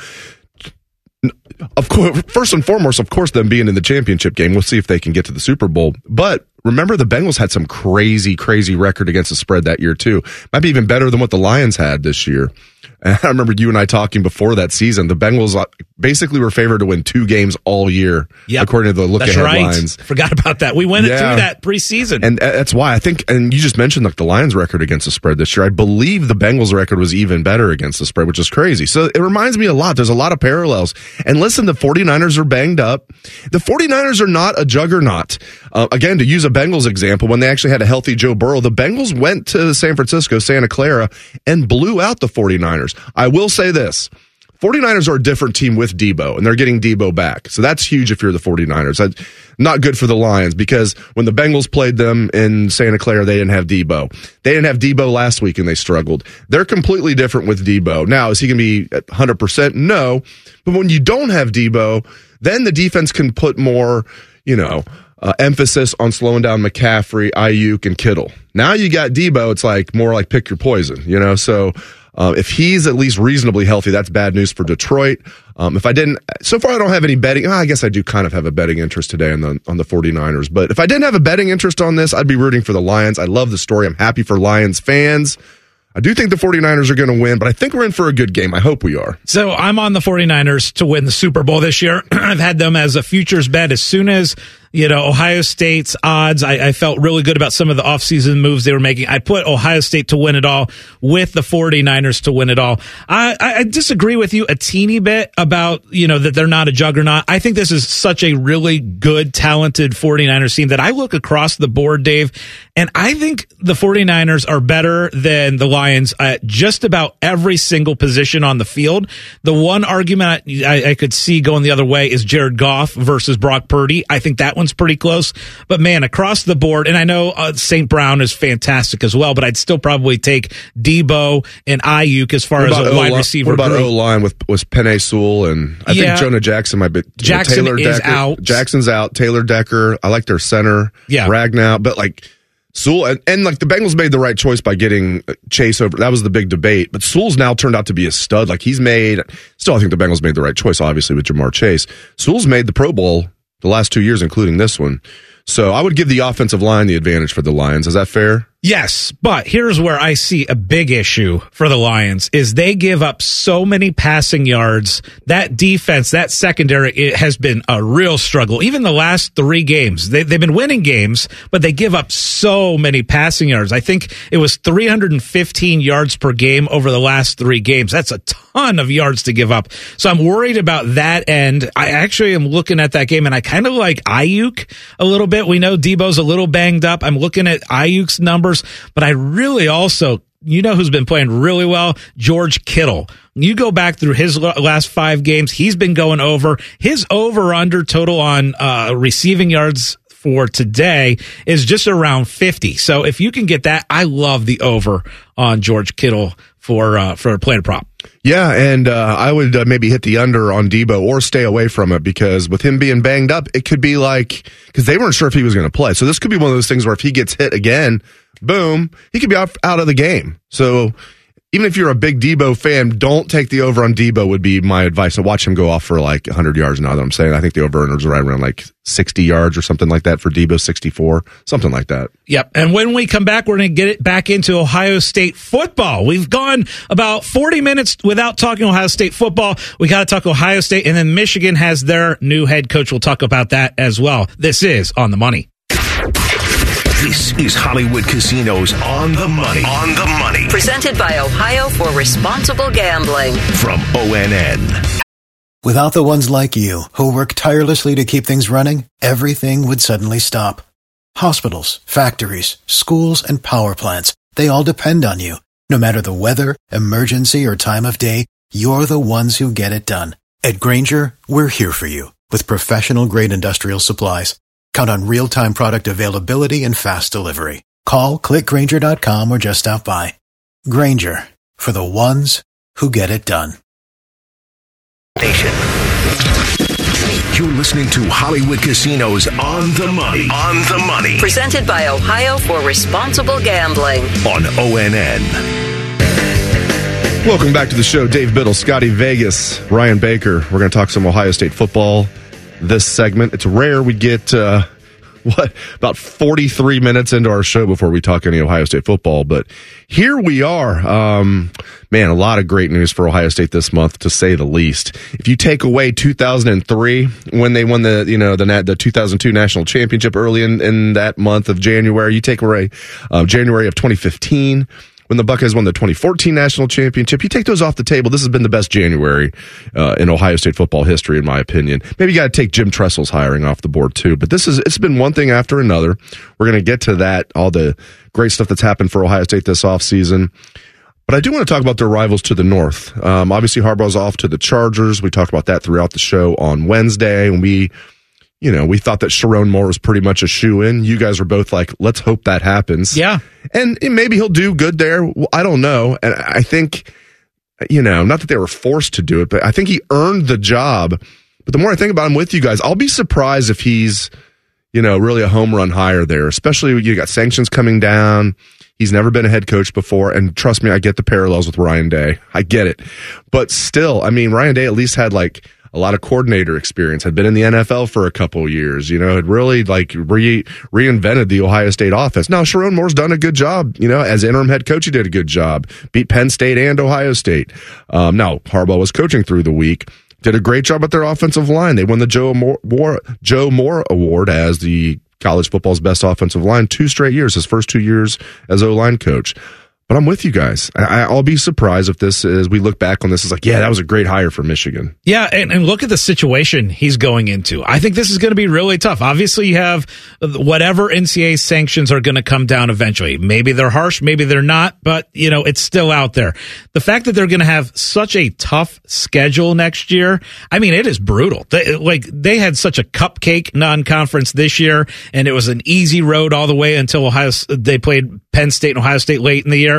Speaker 3: Of course, first and foremost, of course, them being in the championship game. We'll see if they can get to the Super Bowl. But remember, the Bengals had some crazy, crazy record against the spread that year too. Might be even better than what the Lions had this year. And I remember you and I talking before that season. The Bengals uh, basically were favored to win two games all year,
Speaker 4: Yep.
Speaker 3: according to the look ahead
Speaker 4: right.
Speaker 3: lines.
Speaker 4: Forgot about that. We went
Speaker 3: Yeah.
Speaker 4: through that preseason.
Speaker 3: And uh, that's why I think, and you just mentioned like the Lions record against the spread this year. I believe the Bengals record was even better against the spread, which is crazy. So it reminds me a lot. There's a lot of parallels. And listen, the 49ers are banged up. The 49ers are not a juggernaut. Uh, again, to use a Bengals example, when they actually had a healthy Joe Burrow, the Bengals went to San Francisco, Santa Clara, and blew out the 49ers. I will say this. 49ers are a different team with Debo, and they're getting Debo back. So that's huge if you're the 49ers. That's not good for the Lions because when the Bengals played them in Santa Clara, they didn't have Debo. They didn't have Debo last week and they struggled. They're completely different with Debo. Now, is he going to be at 100%? No. But when you don't have Debo, then the defense can put more, you know, uh, emphasis on slowing down McCaffrey, Aiyuk, and Kittle. Now you got Debo. It's like more like pick your poison, you know? So, uh, if he's at least reasonably healthy, that's bad news for Detroit. Um, if I didn't, so far I don't have any betting. ah, I guess I do kind of have a betting interest today on the on the 49ers. But if I didn't have a betting interest on this, I'd be rooting for the Lions. I love the story. I'm happy for Lions fans. I do think the 49ers are going to win, but I think we're in for a good game. I hope we are.
Speaker 4: So I'm on the 49ers to win the Super Bowl this year. I've had them as a futures bet as soon as, you know, Ohio State's odds. I, I felt really good about some of the offseason moves they were making. I put Ohio State to win it all with the 49ers to win it all. I, I disagree with you a teeny bit about, you know, that they're not a juggernaut. I think this is such a really good, talented 49ers team that I look across the board, Dave, and I think the 49ers are better than the Lions at just about every single position on the field. The one argument I, I could see going the other way is Jared Goff versus Brock Purdy. I think that one's pretty close. But man, across the board, and I know uh, St. Brown is fantastic as well, but I'd still probably take Debo and Aiyuk as far as a wide
Speaker 3: O-line-
Speaker 4: receiver.
Speaker 3: What about. O line with was Penei Sewell and I
Speaker 4: Yeah.
Speaker 3: think Jonah Jackson might be
Speaker 4: Jackson
Speaker 3: Taylor
Speaker 4: is
Speaker 3: Decker,
Speaker 4: out.
Speaker 3: Jackson's out. Taylor Decker. I like their center.
Speaker 4: Yeah.
Speaker 3: Ragnow, but like Sewell and, and like the Bengals made the right choice by getting uh, Chase over. That was the big debate. But Sewell's now turned out to be a stud. Like he's made. Still, I think the Bengals made the right choice. Obviously with Ja'Marr Chase, Sewell's made the Pro Bowl the last two years, including this one. So I would give the offensive line the advantage for the Lions. Is that fair?
Speaker 4: Yes, but here's where I see a big issue for the Lions is they give up so many passing yards. That defense, that secondary, it has been a real struggle. Even the last three games, they, they've been winning games, but they give up so many passing yards. I think it was 315 yards per game over the last three games. That's a ton of yards to give up. So I'm worried about that end. I actually am looking at that game and I kind of like Aiyuk a little bit. We know Debo's a little banged up. I'm looking at Aiyuk's numbers, but I really also you know who's been playing really well? George Kittle. You go back through his last five games, he's been going over. His over under total on uh, receiving yards for today is just around 50. So if you can get that, I love the over on George Kittle for uh, for a player prop.
Speaker 3: Yeah, and uh, I would uh, maybe hit the under on Debo or stay away from it because with him being banged up, it could be like because they weren't sure if he was going to play. So this could be one of those things where if he gets hit again, boom, he could be out out of the game. So even if you're a big Debo fan, don't take the over on Debo. Would be my advice. To watch him go off for like 100 yards. Now that I'm saying, I think the over is right around like 60 yards or something like that for Debo, 64, something like that.
Speaker 4: Yep. And when we come back, we're going to get it back into Ohio State football. We've gone about 40 minutes without talking Ohio State football. We got to talk Ohio State, and then Michigan has their new head coach. We'll talk about that as well. This is On the Money.
Speaker 1: This is Hollywood Casinos on the money. On the money
Speaker 2: Presented by Ohio for Responsible Gambling.
Speaker 1: from ONN.
Speaker 15: Without the ones like you, who work tirelessly to keep things running, everything would suddenly stop. Hospitals, factories, schools, and power plants, they all depend on you. No matter the weather, emergency, or time of day, you're the ones who get it done. At Grainger, we're here for you with professional grade industrial supplies. Count on real time product availability and fast delivery. Call clickgrainger.com or just stop by. Grainger for the ones who get it done.
Speaker 1: Nation. You're listening to Hollywood Casinos on the money. On the money
Speaker 2: Presented by Ohio for Responsible Gambling.
Speaker 1: on ONN.
Speaker 3: Welcome back to the show. Dave Biddle, Scotty Vegas, Ryan Baker. We're going to talk some Ohio State football this segment. It's rare we get, uh, what, about 43 minutes into our show before we talk any Ohio State football. But here we are. Um, man, a lot of great news for Ohio State this month, to say the least. If you take away 2003, when they won the, you know, the, the 2002 national championship early in, in that month of January, you take away uh, January of 2015 when the Buckeyes won the 2014 national championship. You take those off the table. This has been the best January uh, in Ohio State football history, in my opinion. Maybe you got to take Jim Tressel's hiring off the board too. But this is it's been one thing after another. We're going to get to that, all the great stuff that's happened for Ohio State this offseason. But I do want to talk about their rivals to the north. Um, obviously, Harbaugh's off to the Chargers. We talked about that throughout the show on Wednesday, and we you know, we thought that Sherrone Moore was pretty much a shoe in. You guys were both like, let's hope that happens.
Speaker 4: Yeah.
Speaker 3: And maybe he'll do good there. I don't know. And I think, you know, not that they were forced to do it, but I think he earned the job. But the more I think about him with you guys, I'll be surprised if he's, you know, really a home run hire there, especially you got sanctions coming down. He's never been a head coach before. And trust me, I get the parallels with Ryan Day. I get it. But still, I mean, Ryan Day at least had like, a lot of coordinator experience, had been in the NFL for a couple years, you know, had really like re, reinvented the Ohio State offense. Now, Sherrone Moore's done a good job, you know, as interim head coach, he did a good job, beat Penn State and Ohio State. Um, now, Harbaugh was coaching through the week, did a great job at their offensive line. They won the Joe Moore, Joe Moore Award as the college football's best offensive line two straight years, his first two years as O line coach. But I'm with you guys. I, will be surprised if this is, we look back on this as like, yeah, that was a great hire for Michigan.
Speaker 4: Yeah. And, and look at the situation he's going into. I think this is going to be really tough. Obviously, you have uh, whatever NCAA sanctions are going to come down eventually. Maybe they're harsh, maybe they're not, but, you know, it's still out there. The fact that they're going to have such a tough schedule next year, I mean, it is brutal. They, like, they had such a cupcake non conference this year, and it was an easy road all the way until Ohio, they played Penn State and Ohio State late in the year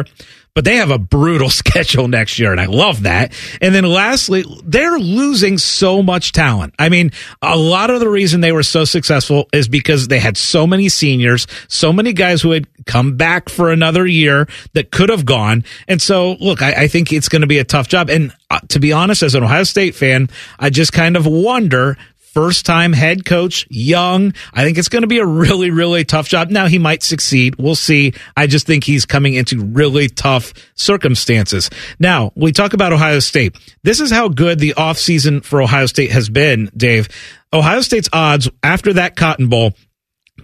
Speaker 4: but they have a brutal schedule next year, and I love that. And then lastly, they're losing so much talent. I mean, a lot of the reason they were so successful is because they had so many seniors, so many guys who had come back for another year that could have gone. And so, look, I, I think it's going to be a tough job. And uh, to be honest, as an Ohio State fan, I just kind of wonder first time head coach, young. I think it's going to be a really, really tough job. Now he might succeed. We'll see. I just think he's coming into really tough circumstances. Now we talk about Ohio State. This is how good the offseason for Ohio State has been, Dave. Ohio State's odds after that Cotton Bowl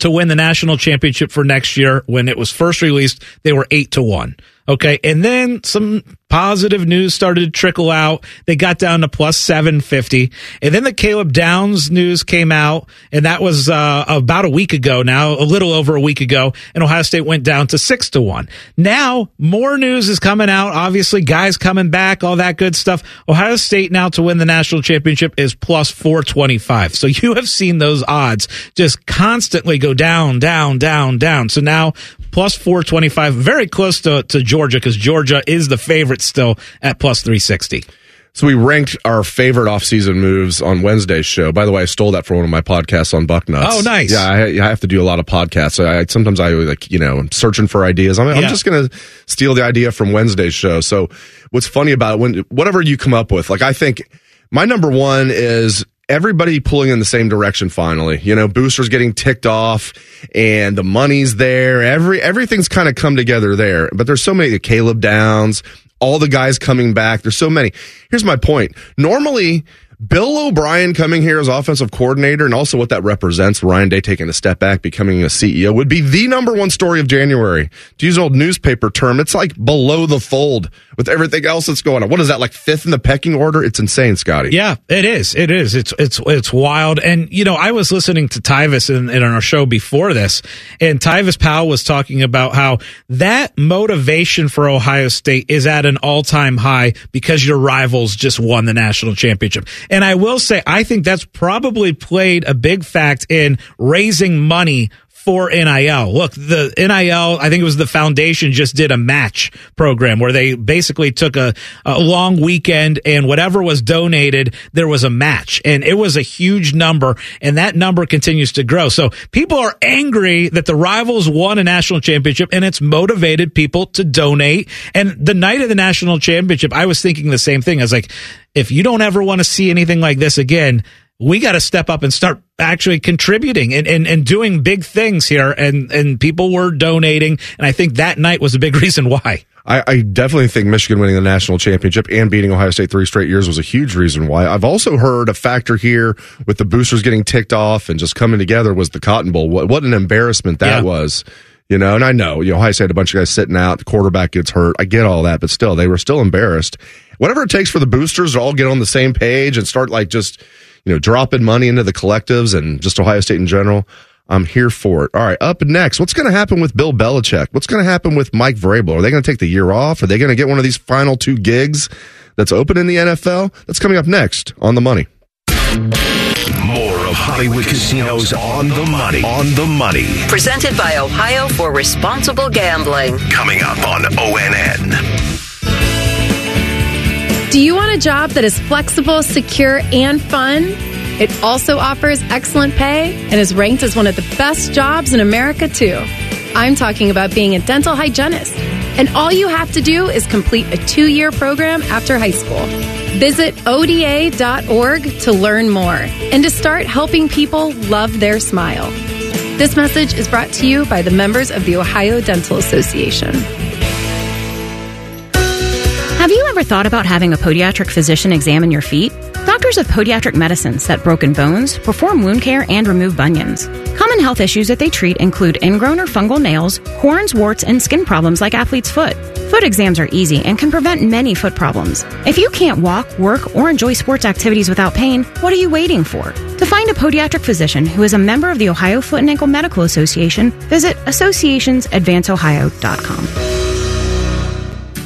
Speaker 4: to win the national championship for next year when it was first released, they were eight to one. Okay. And then some positive news started to trickle out. They got down to plus 750. And then the Caleb Downs news came out, and that was uh, about a week ago now, a little over a week ago, and Ohio State went down to six to one. Now, more news is coming out. Obviously, guys coming back, all that good stuff. Ohio State now to win the national championship is plus 425. So you have seen those odds just constantly go down, down, down, down. So now plus 425, very close to, to Georgia because Georgia is the favorite still at plus 360.
Speaker 3: So we ranked our favorite offseason moves on Wednesday's show. By the way, I stole that from one of my podcasts on Bucknuts.
Speaker 4: Oh, nice.
Speaker 3: Yeah, I, I have to do a lot of podcasts. I, sometimes I like, you know, I'm searching for ideas. I'm, yeah. I'm just going to steal the idea from Wednesday's show. So what's funny about it, when whatever you come up with, like I think my number one is everybody pulling in the same direction finally. You know, boosters getting ticked off and the money's there. Every everything's kind of come together there. But there's so many Caleb Downs, all the guys coming back. There's so many. Here's my point. Normally Bill O'Brien coming here as offensive coordinator and also what that represents, Ryan Day taking a step back, becoming a CEO, would be the number one story of January. To use an old newspaper term, it's like below the fold with everything else that's going on. What is that, like fifth in the pecking order? It's insane, Scotty.
Speaker 4: Yeah, it is. It is. It's it's it's wild. And, you know, I was listening to Tyvis in, in our show before this, and Tyvis Powell was talking about how that motivation for Ohio State is at an all time high because your rivals just won the national championship. And I will say, I think that's probably played a big fact in raising money for NIL. Look, the NIL, I think it was the foundation just did a match program where they basically took a, a long weekend and whatever was donated, there was a match and it was a huge number and that number continues to grow. So people are angry that the rivals won a national championship and it's motivated people to donate. And the night of the national championship, I was thinking the same thing. I was like, if you don't ever want to see anything like this again, we got to step up and start actually contributing and, and, and doing big things here. And, and people were donating. And I think that night was a big reason why.
Speaker 3: I, I, definitely think Michigan winning the national championship and beating Ohio State three straight years was a huge reason why. I've also heard a factor here with the boosters getting ticked off and just coming together was the Cotton Bowl. What, what an embarrassment that yeah. was. You know, and I know, you know, Ohio State had a bunch of guys sitting out, the quarterback gets hurt. I get all that, but still, they were still embarrassed. Whatever it takes for the boosters to all get on the same page and start like just, you know, dropping money into the collectives and just Ohio State in general. I'm here for it. All right, up next, what's going to happen with Bill Belichick? What's going to happen with Mike Vrabel? Are they going to take the year off? Are they going to get one of these final two gigs that's open in the NFL? That's coming up next on the money.
Speaker 1: More of Hollywood Casinos on the money. On the money.
Speaker 2: Presented by Ohio for Responsible Gambling.
Speaker 1: Coming up on ONN.
Speaker 10: Do you want a job that is flexible, secure, and fun? It also offers excellent pay and is ranked as one of the best jobs in America, too. I'm talking about being a dental hygienist. And all you have to do is complete a two year program after high school. Visit ODA.org to learn more and to start helping people love their smile. This message is brought to you by the members of the Ohio Dental Association.
Speaker 11: Have you ever thought about having a podiatric physician examine your feet? Doctors of Podiatric Medicine set broken bones, perform wound care, and remove bunions. Common health issues that they treat include ingrown or fungal nails, corns, warts, and skin problems like athlete's foot. Foot exams are easy and can prevent many foot problems. If you can't walk, work, or enjoy sports activities without pain, what are you waiting for? To find a podiatric physician who is a member of the Ohio Foot and Ankle Medical Association, visit associationsadvanceohio.com.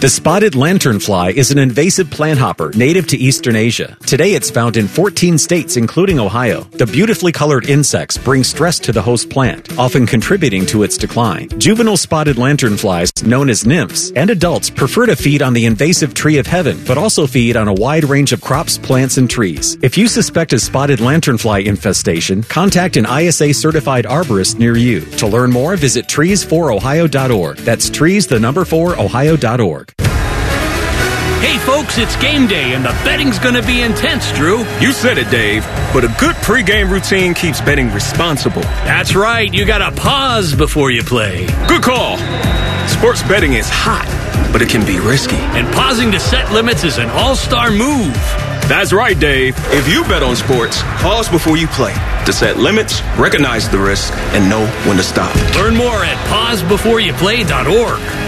Speaker 9: The spotted lanternfly is an invasive planthopper native to eastern Asia. Today it's found in 14 states, including Ohio. The beautifully colored insects bring stress to the host plant, often contributing to its decline. Juvenile spotted lanternflies, known as nymphs, and adults prefer to feed on the invasive tree of heaven, but also feed on a wide range of crops, plants, and trees. If you suspect a spotted lanternfly infestation, contact an ISA certified arborist near you. To learn more, visit trees4ohio.org. That's trees, the number 4, ohio.org.
Speaker 7: Hey, folks, it's game day, and the betting's going to be intense, Drew.
Speaker 8: You said it, Dave. But a good pregame routine keeps betting responsible.
Speaker 7: That's right. You got to pause before you play.
Speaker 8: Good call. Sports betting is hot, but it can be risky.
Speaker 7: And pausing to set limits is an all star move.
Speaker 8: That's right, Dave. If you bet on sports, pause before you play to set limits, recognize the risk, and know when to stop.
Speaker 7: Learn more at pausebeforeyouplay.org.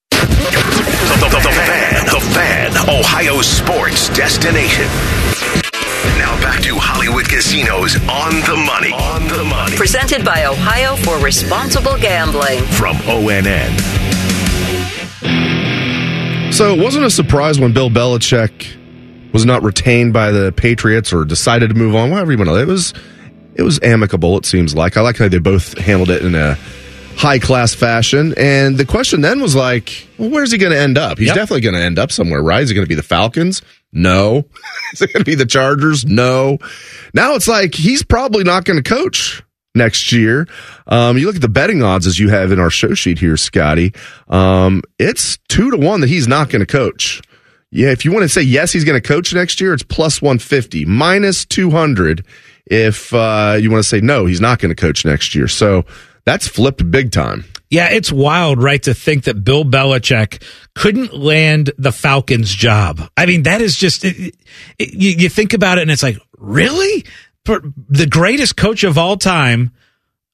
Speaker 1: The, the, the, fan, the fan, Ohio sports destination. Now back to Hollywood Casinos on the money. On the money.
Speaker 2: Presented by Ohio for Responsible Gambling.
Speaker 1: From ONN.
Speaker 3: So it wasn't a surprise when Bill Belichick was not retained by the Patriots or decided to move on. Whatever you want to. It was it was amicable. It seems like I like how they both handled it in a high class fashion. And the question then was like, well, where's he going to end up? He's yep. definitely going to end up somewhere, right? Is it going to be the Falcons? No. Is it going to be the Chargers? No. Now it's like he's probably not going to coach next year. Um, you look at the betting odds as you have in our show sheet here, Scotty. Um, it's two to one that he's not going to coach. Yeah, if you want to say yes, he's going to coach next year, it's plus 150, minus 200 if uh, you want to say no, he's not going to coach next year. So that's flipped big time.
Speaker 4: Yeah, it's wild, right, to think that Bill Belichick couldn't land the Falcons' job. I mean, that is just, it, it, you, you think about it and it's like, really? For the greatest coach of all time,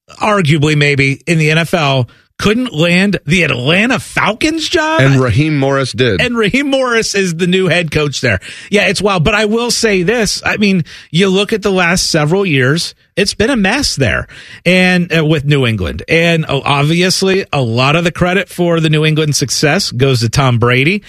Speaker 4: arguably maybe in the NFL, couldn't land the Atlanta Falcons job.
Speaker 3: And Raheem Morris did.
Speaker 4: And Raheem Morris is the new head coach there. Yeah, it's wild. But I will say this. I mean, you look at the last several years, it's been a mess there and uh, with New England. And uh, obviously a lot of the credit for the New England success goes to Tom Brady.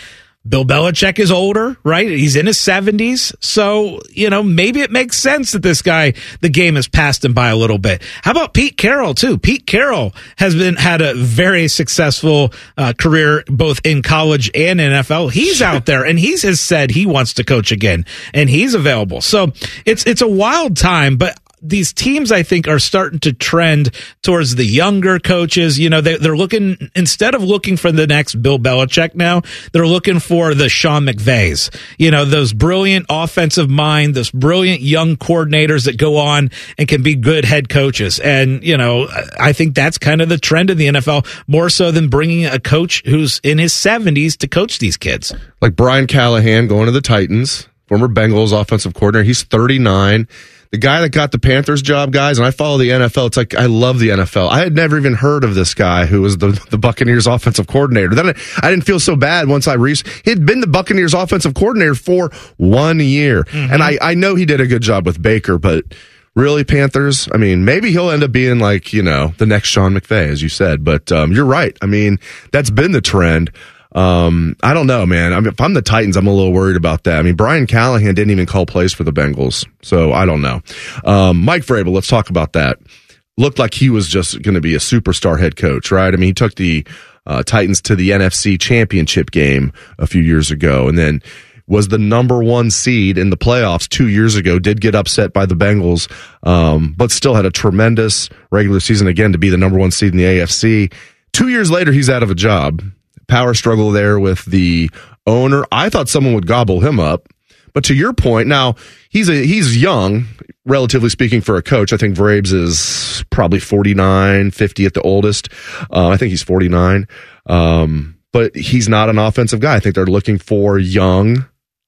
Speaker 4: Bill Belichick is older, right? He's in his 70s. So, you know, maybe it makes sense that this guy, the game has passed him by a little bit. How about Pete Carroll, too? Pete Carroll has been, had a very successful uh, career both in college and NFL. He's out there and he's has said he wants to coach again and he's available. So it's, it's a wild time, but these teams, I think, are starting to trend towards the younger coaches. You know, they, are looking, instead of looking for the next Bill Belichick now, they're looking for the Sean McVays. You know, those brilliant offensive mind, those brilliant young coordinators that go on and can be good head coaches. And, you know, I think that's kind of the trend in the NFL more so than bringing a coach who's in his 70s to coach these kids.
Speaker 3: Like Brian Callahan going to the Titans, former Bengals offensive coordinator. He's 39 the guy that got the Panthers job, guys, and I follow the NFL. It's like I love the NFL. I had never even heard of this guy who was the, the Buccaneers offensive coordinator. Then I, I didn't feel so bad once I reached. He'd been the Buccaneers offensive coordinator for one year, mm-hmm. and I I know he did a good job with Baker, but really Panthers. I mean, maybe he'll end up being like you know the next Sean McVay, as you said. But um, you're right. I mean, that's been the trend. Um, I don't know, man. I mean, if I'm the Titans, I'm a little worried about that. I mean, Brian Callahan didn't even call plays for the Bengals, so I don't know. Um, Mike Vrabel, let's talk about that. Looked like he was just going to be a superstar head coach, right? I mean, he took the uh, Titans to the NFC Championship game a few years ago, and then was the number one seed in the playoffs two years ago. Did get upset by the Bengals, um, but still had a tremendous regular season again to be the number one seed in the AFC. Two years later, he's out of a job power struggle there with the owner. I thought someone would gobble him up. But to your point, now he's a he's young, relatively speaking, for a coach. I think Vrabes is probably 49, 50 at the oldest. Uh, I think he's 49. Um, but he's not an offensive guy. I think they're looking for young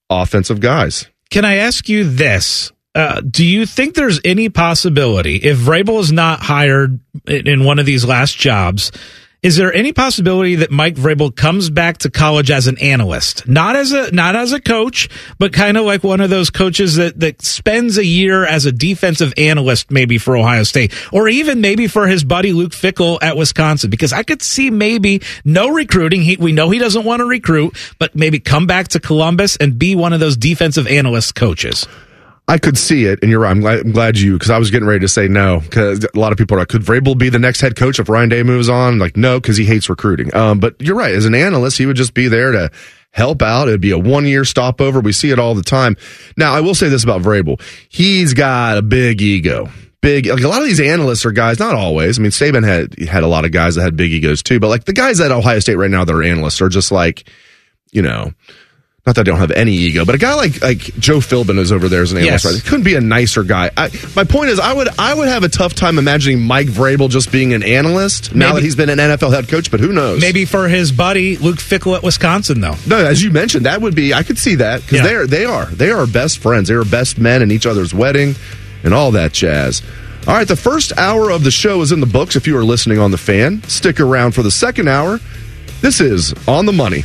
Speaker 3: offensive guys.
Speaker 4: Can I ask you this? Uh, do you think there's any possibility if Vrabel is not hired in one of these last jobs is there any possibility that Mike Vrabel comes back to college as an analyst, not as a not as a coach, but kind of like one of those coaches that that spends a year as a defensive analyst, maybe for Ohio State, or even maybe for his buddy Luke Fickell at Wisconsin? Because I could see maybe no recruiting. He, we know he doesn't want to recruit, but maybe come back to Columbus and be one of those defensive analyst coaches.
Speaker 3: I could see it, and you're right. I'm glad, I'm glad you because I was getting ready to say no because a lot of people are like, could Vrabel be the next head coach if Ryan Day moves on? Like, no, because he hates recruiting. Um, but you're right. As an analyst, he would just be there to help out. It'd be a one year stopover. We see it all the time. Now, I will say this about Vrabel: he's got a big ego. Big, like a lot of these analysts are guys, not always. I mean, Saban had had a lot of guys that had big egos too, but like the guys at Ohio State right now that are analysts are just like, you know, not that I don't have any ego, but a guy like like Joe Philbin is over there as an analyst. Yes. Right? Couldn't be a nicer guy. I, my point is, I would I would have a tough time imagining Mike Vrabel just being an analyst Maybe. now that he's been an NFL head coach. But who knows?
Speaker 4: Maybe for his buddy Luke Fickell at Wisconsin, though.
Speaker 3: No, as you mentioned, that would be I could see that because yeah. they are they are they are best friends. They are best men in each other's wedding and all that jazz. All right, the first hour of the show is in the books. If you are listening on the fan, stick around for the second hour. This is on the money.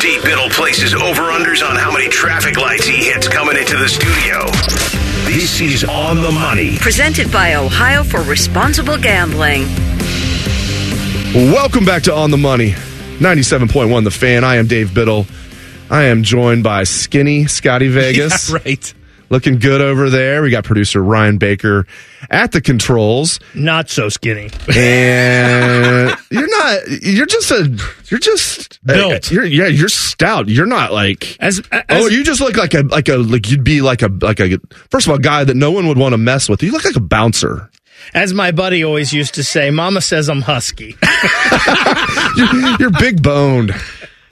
Speaker 1: Dave Biddle places over-unders on how many traffic lights he hits coming into the studio. This is On the Money.
Speaker 2: Presented by Ohio for Responsible Gambling.
Speaker 3: Welcome back to On the Money, 97.1 The Fan. I am Dave Biddle. I am joined by skinny Scotty Vegas.
Speaker 4: Yeah, right.
Speaker 3: Looking good over there. We got producer Ryan Baker at the controls.
Speaker 5: Not so skinny.
Speaker 3: And you're not, you're just a, you're just uh,
Speaker 4: Built.
Speaker 3: You're, yeah, you're stout. You're not like,
Speaker 5: As, as
Speaker 3: oh, you just look like a, like a, like you'd be like a, like a, first of all, guy that no one would want to mess with. You look like a bouncer.
Speaker 5: as my buddy always used to say, Mama says I'm husky.
Speaker 3: you're, you're big boned.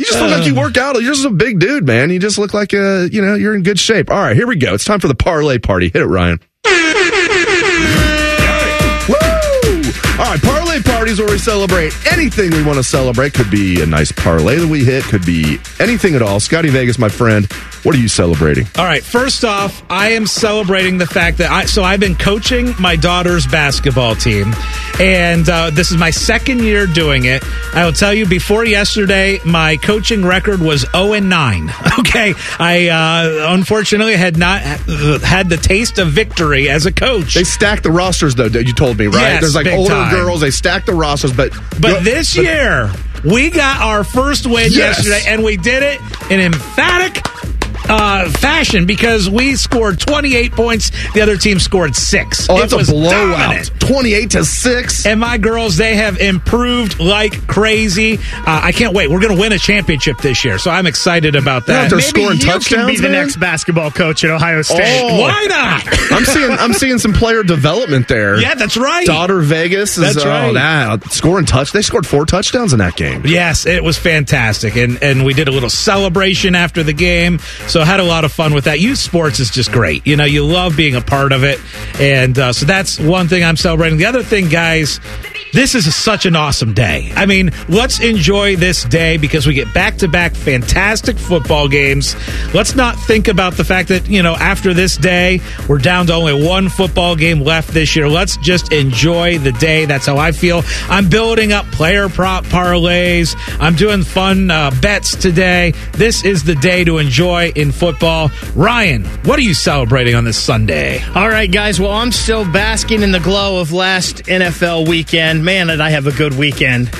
Speaker 3: You just look like you uh. work out. You're just a big dude, man. You just look like a, you know, you're in good shape. All right, here we go. It's time for the parlay party. Hit it, Ryan. All right, parlay parties where we celebrate anything we want to celebrate. Could be a nice parlay that we hit. Could be anything at all. Scotty Vegas, my friend, what are you celebrating?
Speaker 4: All right. First off, I am celebrating the fact that I so I've been coaching my daughter's basketball team, and uh, this is my second year doing it. I will tell you, before yesterday, my coaching record was zero and nine. Okay, I uh, unfortunately had not had the taste of victory as a coach.
Speaker 3: They stacked the rosters, though. You told me, right?
Speaker 4: Yes,
Speaker 3: There's like older
Speaker 4: time.
Speaker 3: Girls. They stack the rosters, but
Speaker 4: But this year, we got our first win
Speaker 3: Yes.
Speaker 4: yesterday, and we did it in emphatic uh, fashion because we scored 28 points. The other team scored six.
Speaker 3: Oh,
Speaker 4: It
Speaker 3: that's a blowout.
Speaker 4: dominant.
Speaker 3: 28 to 6.
Speaker 4: And my girls, they have improved like crazy. Uh, I can't wait. We're going to win a championship this year, so I'm excited about that.
Speaker 3: they're
Speaker 5: Maybe
Speaker 3: scoring
Speaker 5: you can
Speaker 3: touchdowns,
Speaker 5: be the
Speaker 3: man?
Speaker 5: next basketball coach at Ohio State.
Speaker 3: Oh.
Speaker 4: Why not?
Speaker 3: I'm seeing I'm seeing some player development there.
Speaker 4: yeah, that's right.
Speaker 3: Daughter Vegas is
Speaker 4: That's
Speaker 3: oh,
Speaker 4: right.
Speaker 3: that scoring touch. They scored four touchdowns in that game.
Speaker 4: Yes, it was fantastic, and and we did a little celebration after the game, so had a lot of fun with that. Youth sports is just great. You know, you love being a part of it, and uh, so that's one thing I'm celebrating. The other thing, guys. This is such an awesome day. I mean, let's enjoy this day because we get back to back fantastic football games. Let's not think about the fact that, you know, after this day, we're down to only one football game left this year. Let's just enjoy the day. That's how I feel. I'm building up player prop parlays. I'm doing fun uh, bets today. This is the day to enjoy in football. Ryan, what are you celebrating on this Sunday?
Speaker 5: All right, guys. Well, I'm still basking in the glow of last NFL weekend. Man, did I have a good weekend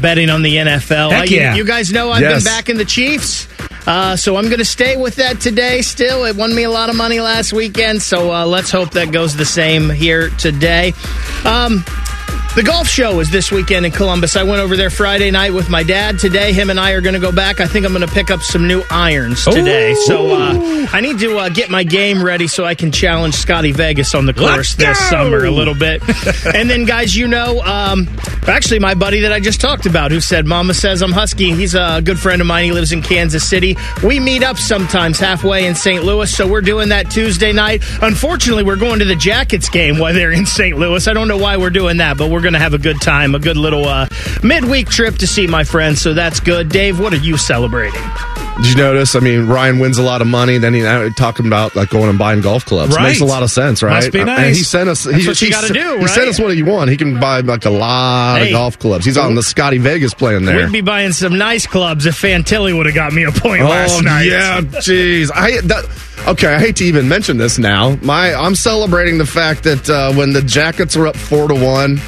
Speaker 5: betting on the NFL.
Speaker 4: Heck
Speaker 5: Uh, you- you, guys know I've
Speaker 3: Yes.
Speaker 5: been backing the Chiefs. Uh, so I'm going to stay with that today. Still, it won me a lot of money last weekend. So uh, let's hope that goes the same here today. Um, the golf show is this weekend in Columbus. I went over there Friday night with my dad. Today, him and I are going to go back. I think I'm going to pick up some new irons today. So uh, I need to uh, get my game ready so I can challenge Scotty Vegas on the course
Speaker 4: Let's
Speaker 5: this
Speaker 4: go!
Speaker 5: summer a little bit. and then, guys, you know, um, actually, my buddy that I just talked about who said, Mama says I'm Husky, he's a good friend of mine. He lives in Kansas City. We meet up sometimes halfway in St. Louis. So we're doing that Tuesday night. Unfortunately, we're going to the Jackets game while they're in St. Louis. I don't know why we're doing that, but we're going to have a good time, a good little uh, midweek trip to see my friends. So that's good. Dave, what are you celebrating?
Speaker 3: Did you notice? I mean, Ryan wins a lot of money. Then he now talking about like going and buying golf clubs.
Speaker 4: Right.
Speaker 3: Makes a lot of sense, right?
Speaker 4: Must be
Speaker 3: And
Speaker 4: nice.
Speaker 3: he sent us.
Speaker 5: That's
Speaker 3: he,
Speaker 5: what you gotta
Speaker 3: s-
Speaker 5: do,
Speaker 3: He sent us what he won. He can buy like a lot
Speaker 5: Hey.
Speaker 3: of golf clubs. He's on the Scotty Vegas playing there.
Speaker 5: We'd be buying some nice clubs if Fantilli would have got me a point
Speaker 3: Oh
Speaker 5: last night.
Speaker 3: yeah, jeez. I that, okay. I hate to even mention this now. My I'm celebrating the fact that uh, when the Jackets were up four to one.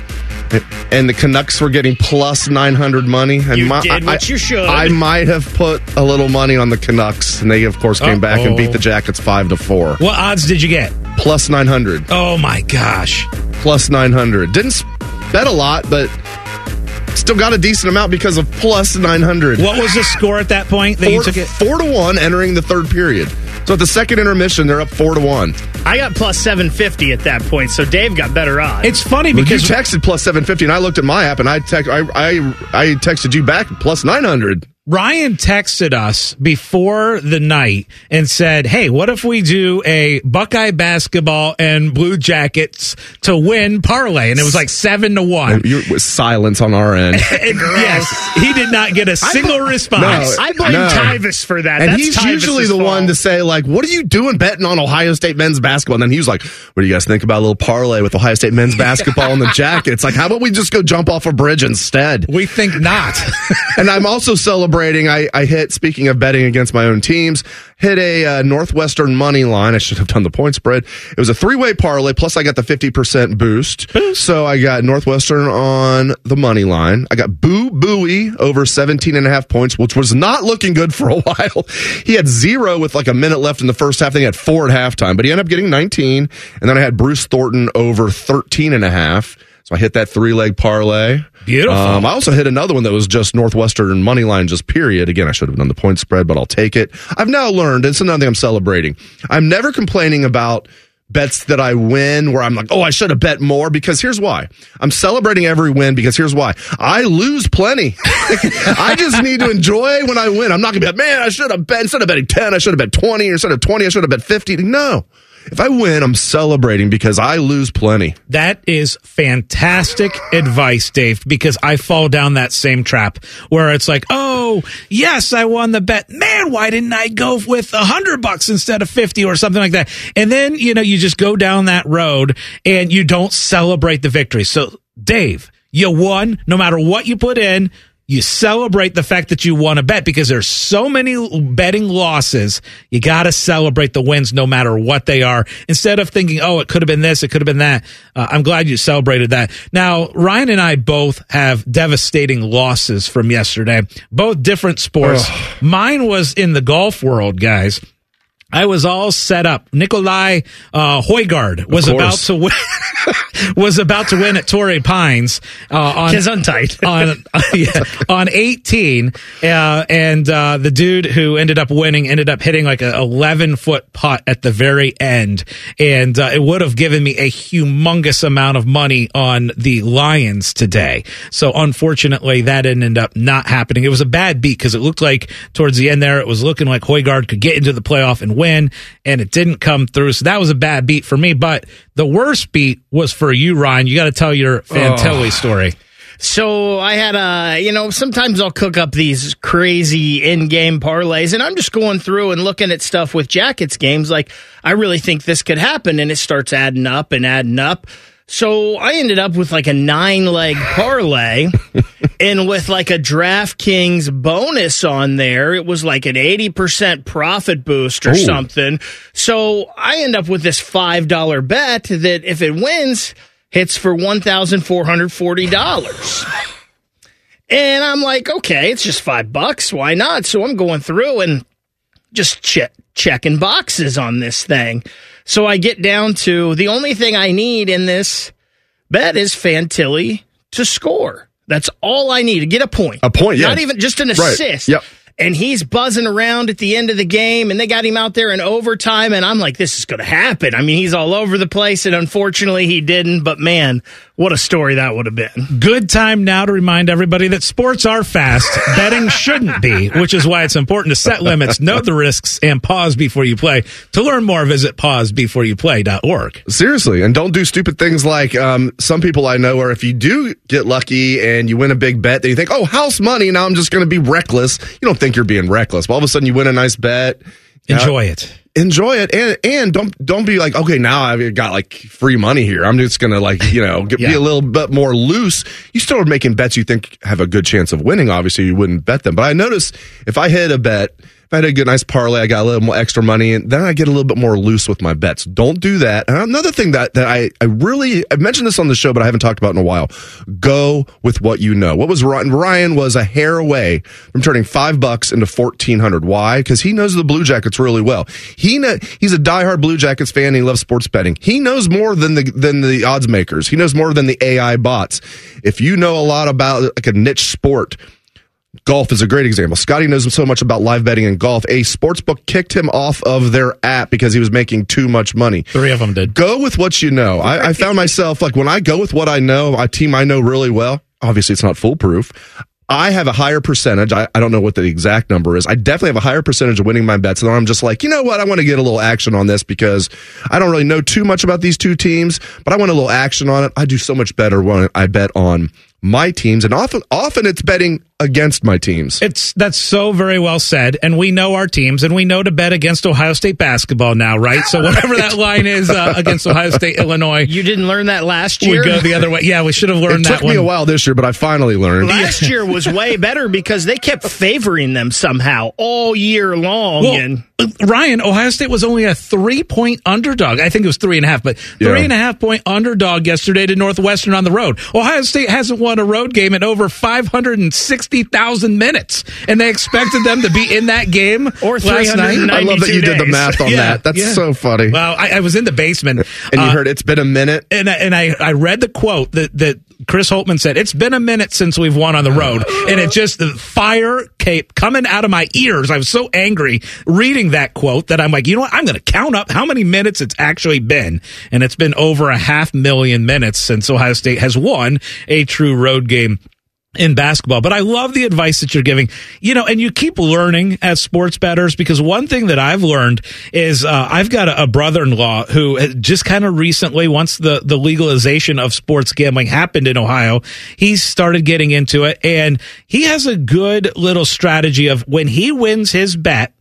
Speaker 3: And the Canucks were getting plus nine hundred money. And
Speaker 5: You
Speaker 3: my,
Speaker 5: did what
Speaker 3: I,
Speaker 5: you should.
Speaker 3: I might have put a little money on the Canucks, and they of course came back and beat the Jackets five to four.
Speaker 4: What odds did you get?
Speaker 3: Plus nine hundred.
Speaker 4: Oh my gosh.
Speaker 3: Plus nine hundred. Didn't bet a lot, but still got a decent amount because of plus nine hundred.
Speaker 4: What was the score at that point that you took it?
Speaker 3: four to one entering the third period. So at the second intermission, they're up four to one.
Speaker 5: I got plus 750 at that point, so Dave got better odds.
Speaker 4: It's funny
Speaker 3: Because
Speaker 4: because
Speaker 3: you texted plus seven fifty, and I looked at my app and I text I I, I texted you back plus nine hundred.
Speaker 4: Ryan texted us before the night and said, Hey, what if we do a Buckeye basketball and Blue Jackets to win parlay? And it was like seven to one.
Speaker 3: You was silence on our end.
Speaker 4: Yes, he did not get a single response.
Speaker 5: I blame
Speaker 3: No.
Speaker 5: Tyvis for that.
Speaker 3: And
Speaker 5: That's
Speaker 3: he's
Speaker 5: Tyvis's
Speaker 3: usually the
Speaker 5: fault.
Speaker 3: one to say, like, what are you doing betting on Ohio State men's basketball? And then he was like, what do you guys think about a little parlay with Ohio State men's basketball and the Jackets? Like, how about we just go jump off a bridge instead?
Speaker 4: we think not.
Speaker 3: And I'm also celebrating celebrating. I, I hit, speaking of betting against my own teams, hit a uh, Northwestern money line. I should have done the point spread. It was a three way parlay, plus I got the 50% boost. So I got Northwestern on the money line. I got Boo Buie over 17 and a half points, which was not looking good for a while. He had zero with like a minute left in the first half. Then he had four at halftime, but he ended up getting 19. And then I had Bruce Thornton over 13 and a half. So I hit that three leg parlay.
Speaker 4: Beautiful.
Speaker 3: Um, I also hit another one that was just Northwestern money line, just period. Again, I should have done the point spread, but I'll take it. I've now learned, and it's another thing I'm celebrating. I'm never complaining about bets that I win where I'm like, oh, I should have bet more because here's why. I'm celebrating every win because here's why. I lose plenty. I just need to enjoy when I win. I'm not going to be like, man, I should have bet, instead of betting 10, I should have bet 20, instead of 20, I should have bet 50. No. If I win, I'm celebrating because I lose plenty.
Speaker 4: That is fantastic advice, Dave, because I fall down that same trap where it's like, oh, yes, I won the bet. Man, why didn't I go with a hundred bucks instead of 50 or something like that? And then, you know, you just go down that road and you don't celebrate the victory. So, Dave, you won no matter what you put in you celebrate the fact that you won a bet because there's so many betting losses. You got to celebrate the wins no matter what they are instead of thinking, oh, it could have been this, it could have been that. Uh, I'm glad you celebrated that. Now, Ryan and I both have devastating losses from yesterday, both different sports. Ugh. Mine was in the golf world, guys. I was all set up. Nicolai uh, Højgaard was about to win. was about to win at Torrey Pines uh, on
Speaker 5: untight
Speaker 4: on yeah, on 18, uh, and uh, the dude who ended up winning ended up hitting like a 11 foot putt at the very end, and uh, it would have given me a humongous amount of money on the Lions today. So unfortunately, that ended up not happening. It was a bad beat because it looked like towards the end there, it was looking like Højgaard could get into the playoff and win, and it didn't come through. So that was a bad beat for me. But the worst beat was for you, Ryan. You got to tell your Fantilli oh. story.
Speaker 5: So I had a, you know, sometimes I'll cook up these crazy in-game parlays, and I'm just going through and looking at stuff with Jackets games. Like I really think this could happen, and it starts adding up and adding up. So I ended up with like a nine leg parlay and with like a DraftKings bonus on there. It was like an 80% profit boost or Ooh. something. So I end up with this $5 bet that if it wins, hits for $1,440. And I'm like, okay, it's just five bucks. Why not? So I'm going through and just che- checking boxes on this thing. So I get down to the only thing I need in this bet is Fantilli to score. That's all I need to get a point.
Speaker 3: A point, yeah.
Speaker 5: Not even just an assist.
Speaker 3: Right. Yep
Speaker 5: and he's buzzing around at the end of the game and they got him out there in overtime and I'm like this is going to happen. I mean, he's all over the place and unfortunately he didn't, but man, what a story that would have been.
Speaker 4: Good time now to remind everybody that sports are fast, betting shouldn't be, which is why it's important to set limits, know the risks and pause before you play. To learn more, visit pausebeforeyouplay.org.
Speaker 3: Seriously, and don't do stupid things like um, some people I know where if you do get lucky and you win a big bet, then you think, "Oh, house money, now I'm just going to be reckless." You don't think think you're being reckless. But all of a sudden, you win a nice bet.
Speaker 4: Enjoy it.
Speaker 3: Enjoy it, and and don't don't be like, okay, now I've got like free money here. I'm just gonna like you know get, yeah. be a little bit more loose. You still are making bets you think have a good chance of winning. Obviously, you wouldn't bet them. But I notice if I hit a bet if I had a good, nice parlay, I got a little more extra money, and then I get a little bit more loose with my bets. Don't do that. And another thing that, that I, I really, I've mentioned this on the show, but I haven't talked about in a while. Go with what you know. What was Ryan? Ryan was a hair away from turning five bucks into 1400. Why? Because he knows the Blue Jackets really well. He he's a diehard Blue Jackets fan. he loves sports betting. He knows more than the, than the odds makers. He knows more than the AI bots. If you know a lot about like a niche sport, Golf is a great example. Scotty knows so much about live betting and golf. A sports book kicked him off of their app because he was making too much money.
Speaker 4: Three of them did.
Speaker 3: Go with what you know. I, I found myself like when I go with what I know, a team I know really well. Obviously, it's not foolproof. I have a higher percentage. I, I, don't know what the exact number is. I definitely have a higher percentage of winning my bets. And I'm just like, you know what? I want to get a little action on this because I don't really know too much about these two teams, but I want a little action on it. I do so much better when I bet on my teams, and often often it's betting against my teams.
Speaker 4: It's that's so very well said, and we know our teams, and we know to bet against Ohio State basketball now, right? So whatever that line is uh, against Ohio State, Illinois,
Speaker 5: you didn't learn that last year.
Speaker 4: We go the other way. Yeah, we should have learned
Speaker 3: it
Speaker 4: that.
Speaker 3: Took me a while this year, but I finally learned.
Speaker 5: Last year was way better because they kept favoring them somehow all year long.
Speaker 4: Well,
Speaker 5: and
Speaker 4: Ryan, Ohio State was only a three point underdog. I think it was three and a half, but three
Speaker 3: Yeah.
Speaker 4: and a half point underdog yesterday to Northwestern on the road. Ohio State hasn't won a road game in over 560,000 minutes, and they expected them to be in that game
Speaker 5: or
Speaker 4: last night.
Speaker 3: I love that you did the math on that. That's so funny.
Speaker 4: Well, I, I was in the basement.
Speaker 3: And you
Speaker 4: uh,
Speaker 3: heard it's been a minute.
Speaker 4: and I, and I, I read the quote that, that Chris Holtmann said, it's been a minute since we've won on the road. And it just, the fire cape coming out of my ears. I was so angry reading that quote that I'm like, you know what? I'm going to count up how many minutes it's actually been. And it's been over a half million minutes since Ohio State has won a true road game in basketball. But I love the advice that you're giving. You know, and you keep learning as sports bettors because one thing that I've learned is uh, I've got a, a brother-in-law who just kind of recently, once the the legalization of sports gambling happened in Ohio, he started getting into it, and he has a good little strategy of when he wins his bet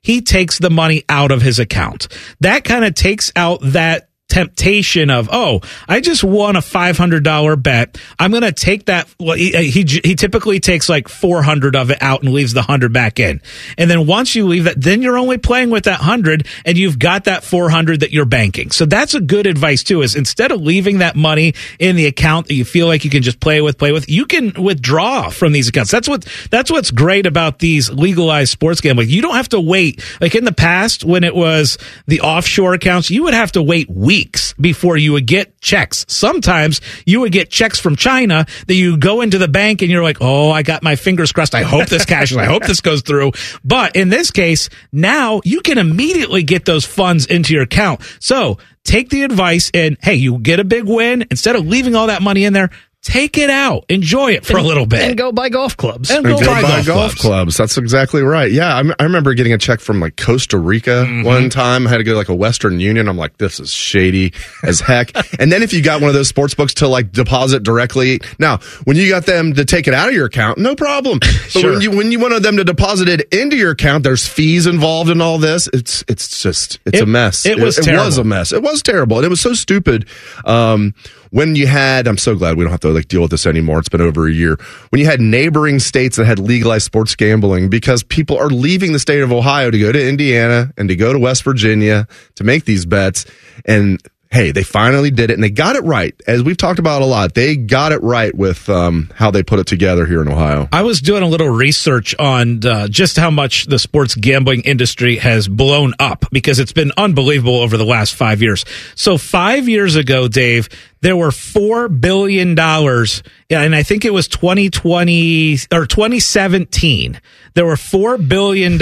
Speaker 4: he takes the money out of his account. That kind of takes out that temptation of oh i just won a $500 bet. I'm to take that well, he, he he typically takes like 400 of it out and leaves the 100 back in. And then once you leave that then you're only playing with that 100 and you've got that 400 that you're banking. So that's a good advice too is instead of leaving that money in the account that you feel like you can just play with play with you can withdraw from these accounts. That's what that's what's great about these legalized sports gambling. You don't have to wait. Like in the past when it was the offshore accounts you would have to wait weeks before you would get checks. Sometimes you would get checks from china that you go into the bank and you're like oh i got my fingers crossed. I hope this cashes i hope this goes through. But in this case now you can immediately get those funds into your account. So take the advice and hey you get a big win. Instead of leaving all that money in there take it out enjoy it for a little bit
Speaker 5: and go buy golf clubs
Speaker 4: and
Speaker 3: And
Speaker 4: go, buy, golf, clubs.
Speaker 3: clubs. That's exactly right. Yeah, I, m- I remember getting a check from like Costa Rica
Speaker 4: Mm-hmm.
Speaker 3: one time. I had to go to like a Western Union. I'm like, this is shady as heck. and then if you got one of those sports books to like deposit directly, now when you got them to take it out of your account, no problem. But
Speaker 4: Sure.
Speaker 3: when you when you wanted them to deposit it into your account, there's fees involved in all this. It's it's just it's
Speaker 4: It-
Speaker 3: a mess.
Speaker 4: it was
Speaker 3: it, was a mess. It was terrible, and it was so stupid. Um, when you had, I'm so glad we don't have to like deal with this anymore. It's been over a year. When you had neighboring states that had legalized sports gambling, because people are leaving the state of Ohio to go to Indiana and to go to West Virginia to make these bets, and hey, they finally did it, and they got it right. As we've talked about a lot, they got it right with um, how they put it together here in Ohio.
Speaker 4: I was doing a little research on uh, just how much the sports gambling industry has blown up because it's been unbelievable over the last five years. So, five years ago, Dave, there were $4 billion, and I think it was 2020 or 2017. There were $4 billion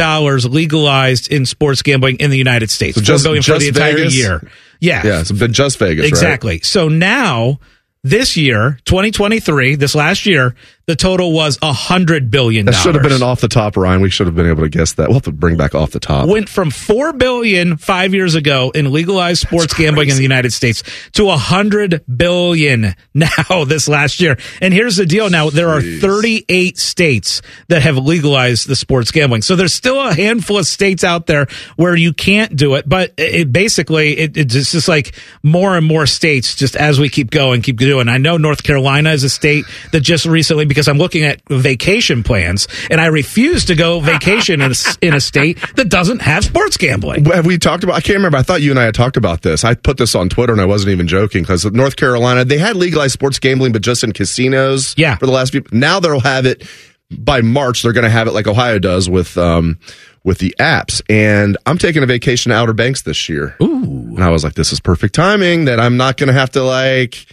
Speaker 4: legalized in sports gambling in the United States.
Speaker 3: So
Speaker 4: 4
Speaker 3: just-
Speaker 4: for the entire
Speaker 3: Vegas?
Speaker 4: year. Yeah.
Speaker 3: Yeah, it's been just Vegas, right?
Speaker 4: Exactly. So now, this year, 2023, this last year, the total was a hundred billion.
Speaker 3: That should have been an off the top, Ryan. We should have been able to guess that. We'll have to bring back off the top.
Speaker 4: Went from four billion five years ago in legalized sports gambling in the United States to a hundred billion now this last year. And here's the deal: now there are 38 states that have legalized the sports gambling. So there's still a handful of states out there where you can't do it. But it basically it, it's just like more and more states just as we keep going, keep doing. I know North Carolina is a state that just recently because I'm looking at vacation plans and I refuse to go vacation in a, in a state that doesn't have sports gambling.
Speaker 3: Have we talked about? I can't remember. I thought you and I had talked about this. I put this on Twitter, and I wasn't even joking because North Carolina they had legalized sports gambling, but just in casinos.
Speaker 4: Yeah.
Speaker 3: For the last few, now they'll have it by March. They're going to have it like Ohio does with um with the apps. And I'm taking a vacation to Outer Banks this year.
Speaker 4: Ooh.
Speaker 3: And I was like, this is perfect timing. That I'm not going to have to like.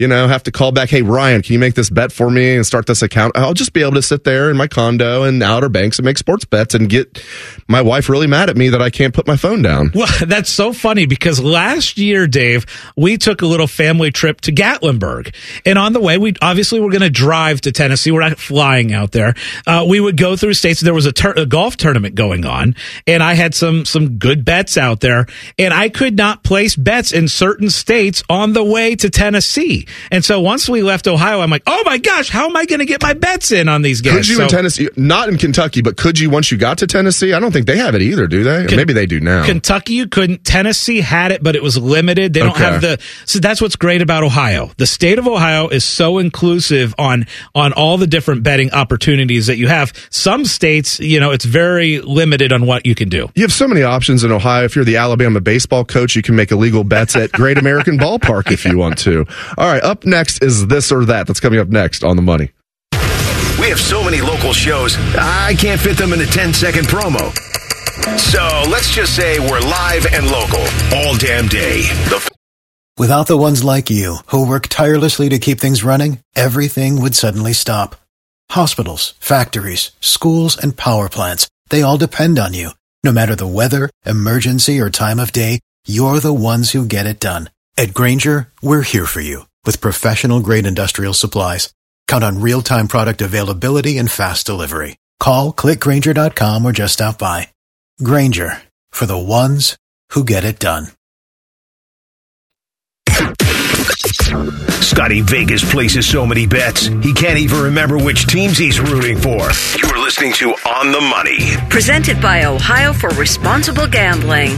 Speaker 3: You know, have to call back. Hey, Ryan, can you make this bet for me and start this account? I'll just be able to sit there in my condo in Outer Banks and make sports bets and get my wife really mad at me that I can't put my phone down.
Speaker 4: Well, that's so funny because last year, Dave, we took a little family trip to Gatlinburg. And on the way, we obviously were going to drive to Tennessee. We're not flying out there. Uh, we would go through states. There was a, tur- a golf tournament going on, and I had some some good bets out there. And I could not place bets in certain states on the way to Tennessee. And so once we left Ohio, I'm like, oh my gosh, how am I going to get my bets in on these guys?
Speaker 3: Could you
Speaker 4: So-
Speaker 3: in Tennessee? Not in Kentucky, but could you once you got to Tennessee? I don't think they have it either, do they? Maybe they do now.
Speaker 4: Kentucky, you couldn't. Tennessee had it, but it was limited. They don't
Speaker 3: Okay.
Speaker 4: have the. So that's what's great about Ohio. The state of Ohio is so inclusive on on all the different betting opportunities that you have. Some states, you know, it's very limited on what you can do.
Speaker 3: You have so many options in Ohio. If you're the Alabama baseball coach, you can make illegal bets at Great American Ballpark if you want to. All right, up next is this or that. That's coming up next on the money.
Speaker 1: We have so many local shows, I can't fit them in a 10 second promo. So let's just say we're live and local all damn day. The
Speaker 15: Without the ones like you, who work tirelessly to keep things running, everything would suddenly stop. Hospitals, factories, schools, and power plants, they all depend on you. No matter the weather, emergency, or time of day, you're the ones who get it done. At Grainger, we're here for you with professional grade industrial supplies. Count on real time product availability and fast delivery. Call clickgrainger.com or just stop by. Grainger for the ones who get it done.
Speaker 1: Scotty Vegas places so many bets, he can't even remember which teams he's rooting for. You're listening to On the Money.
Speaker 2: Presented by Ohio for Responsible Gambling.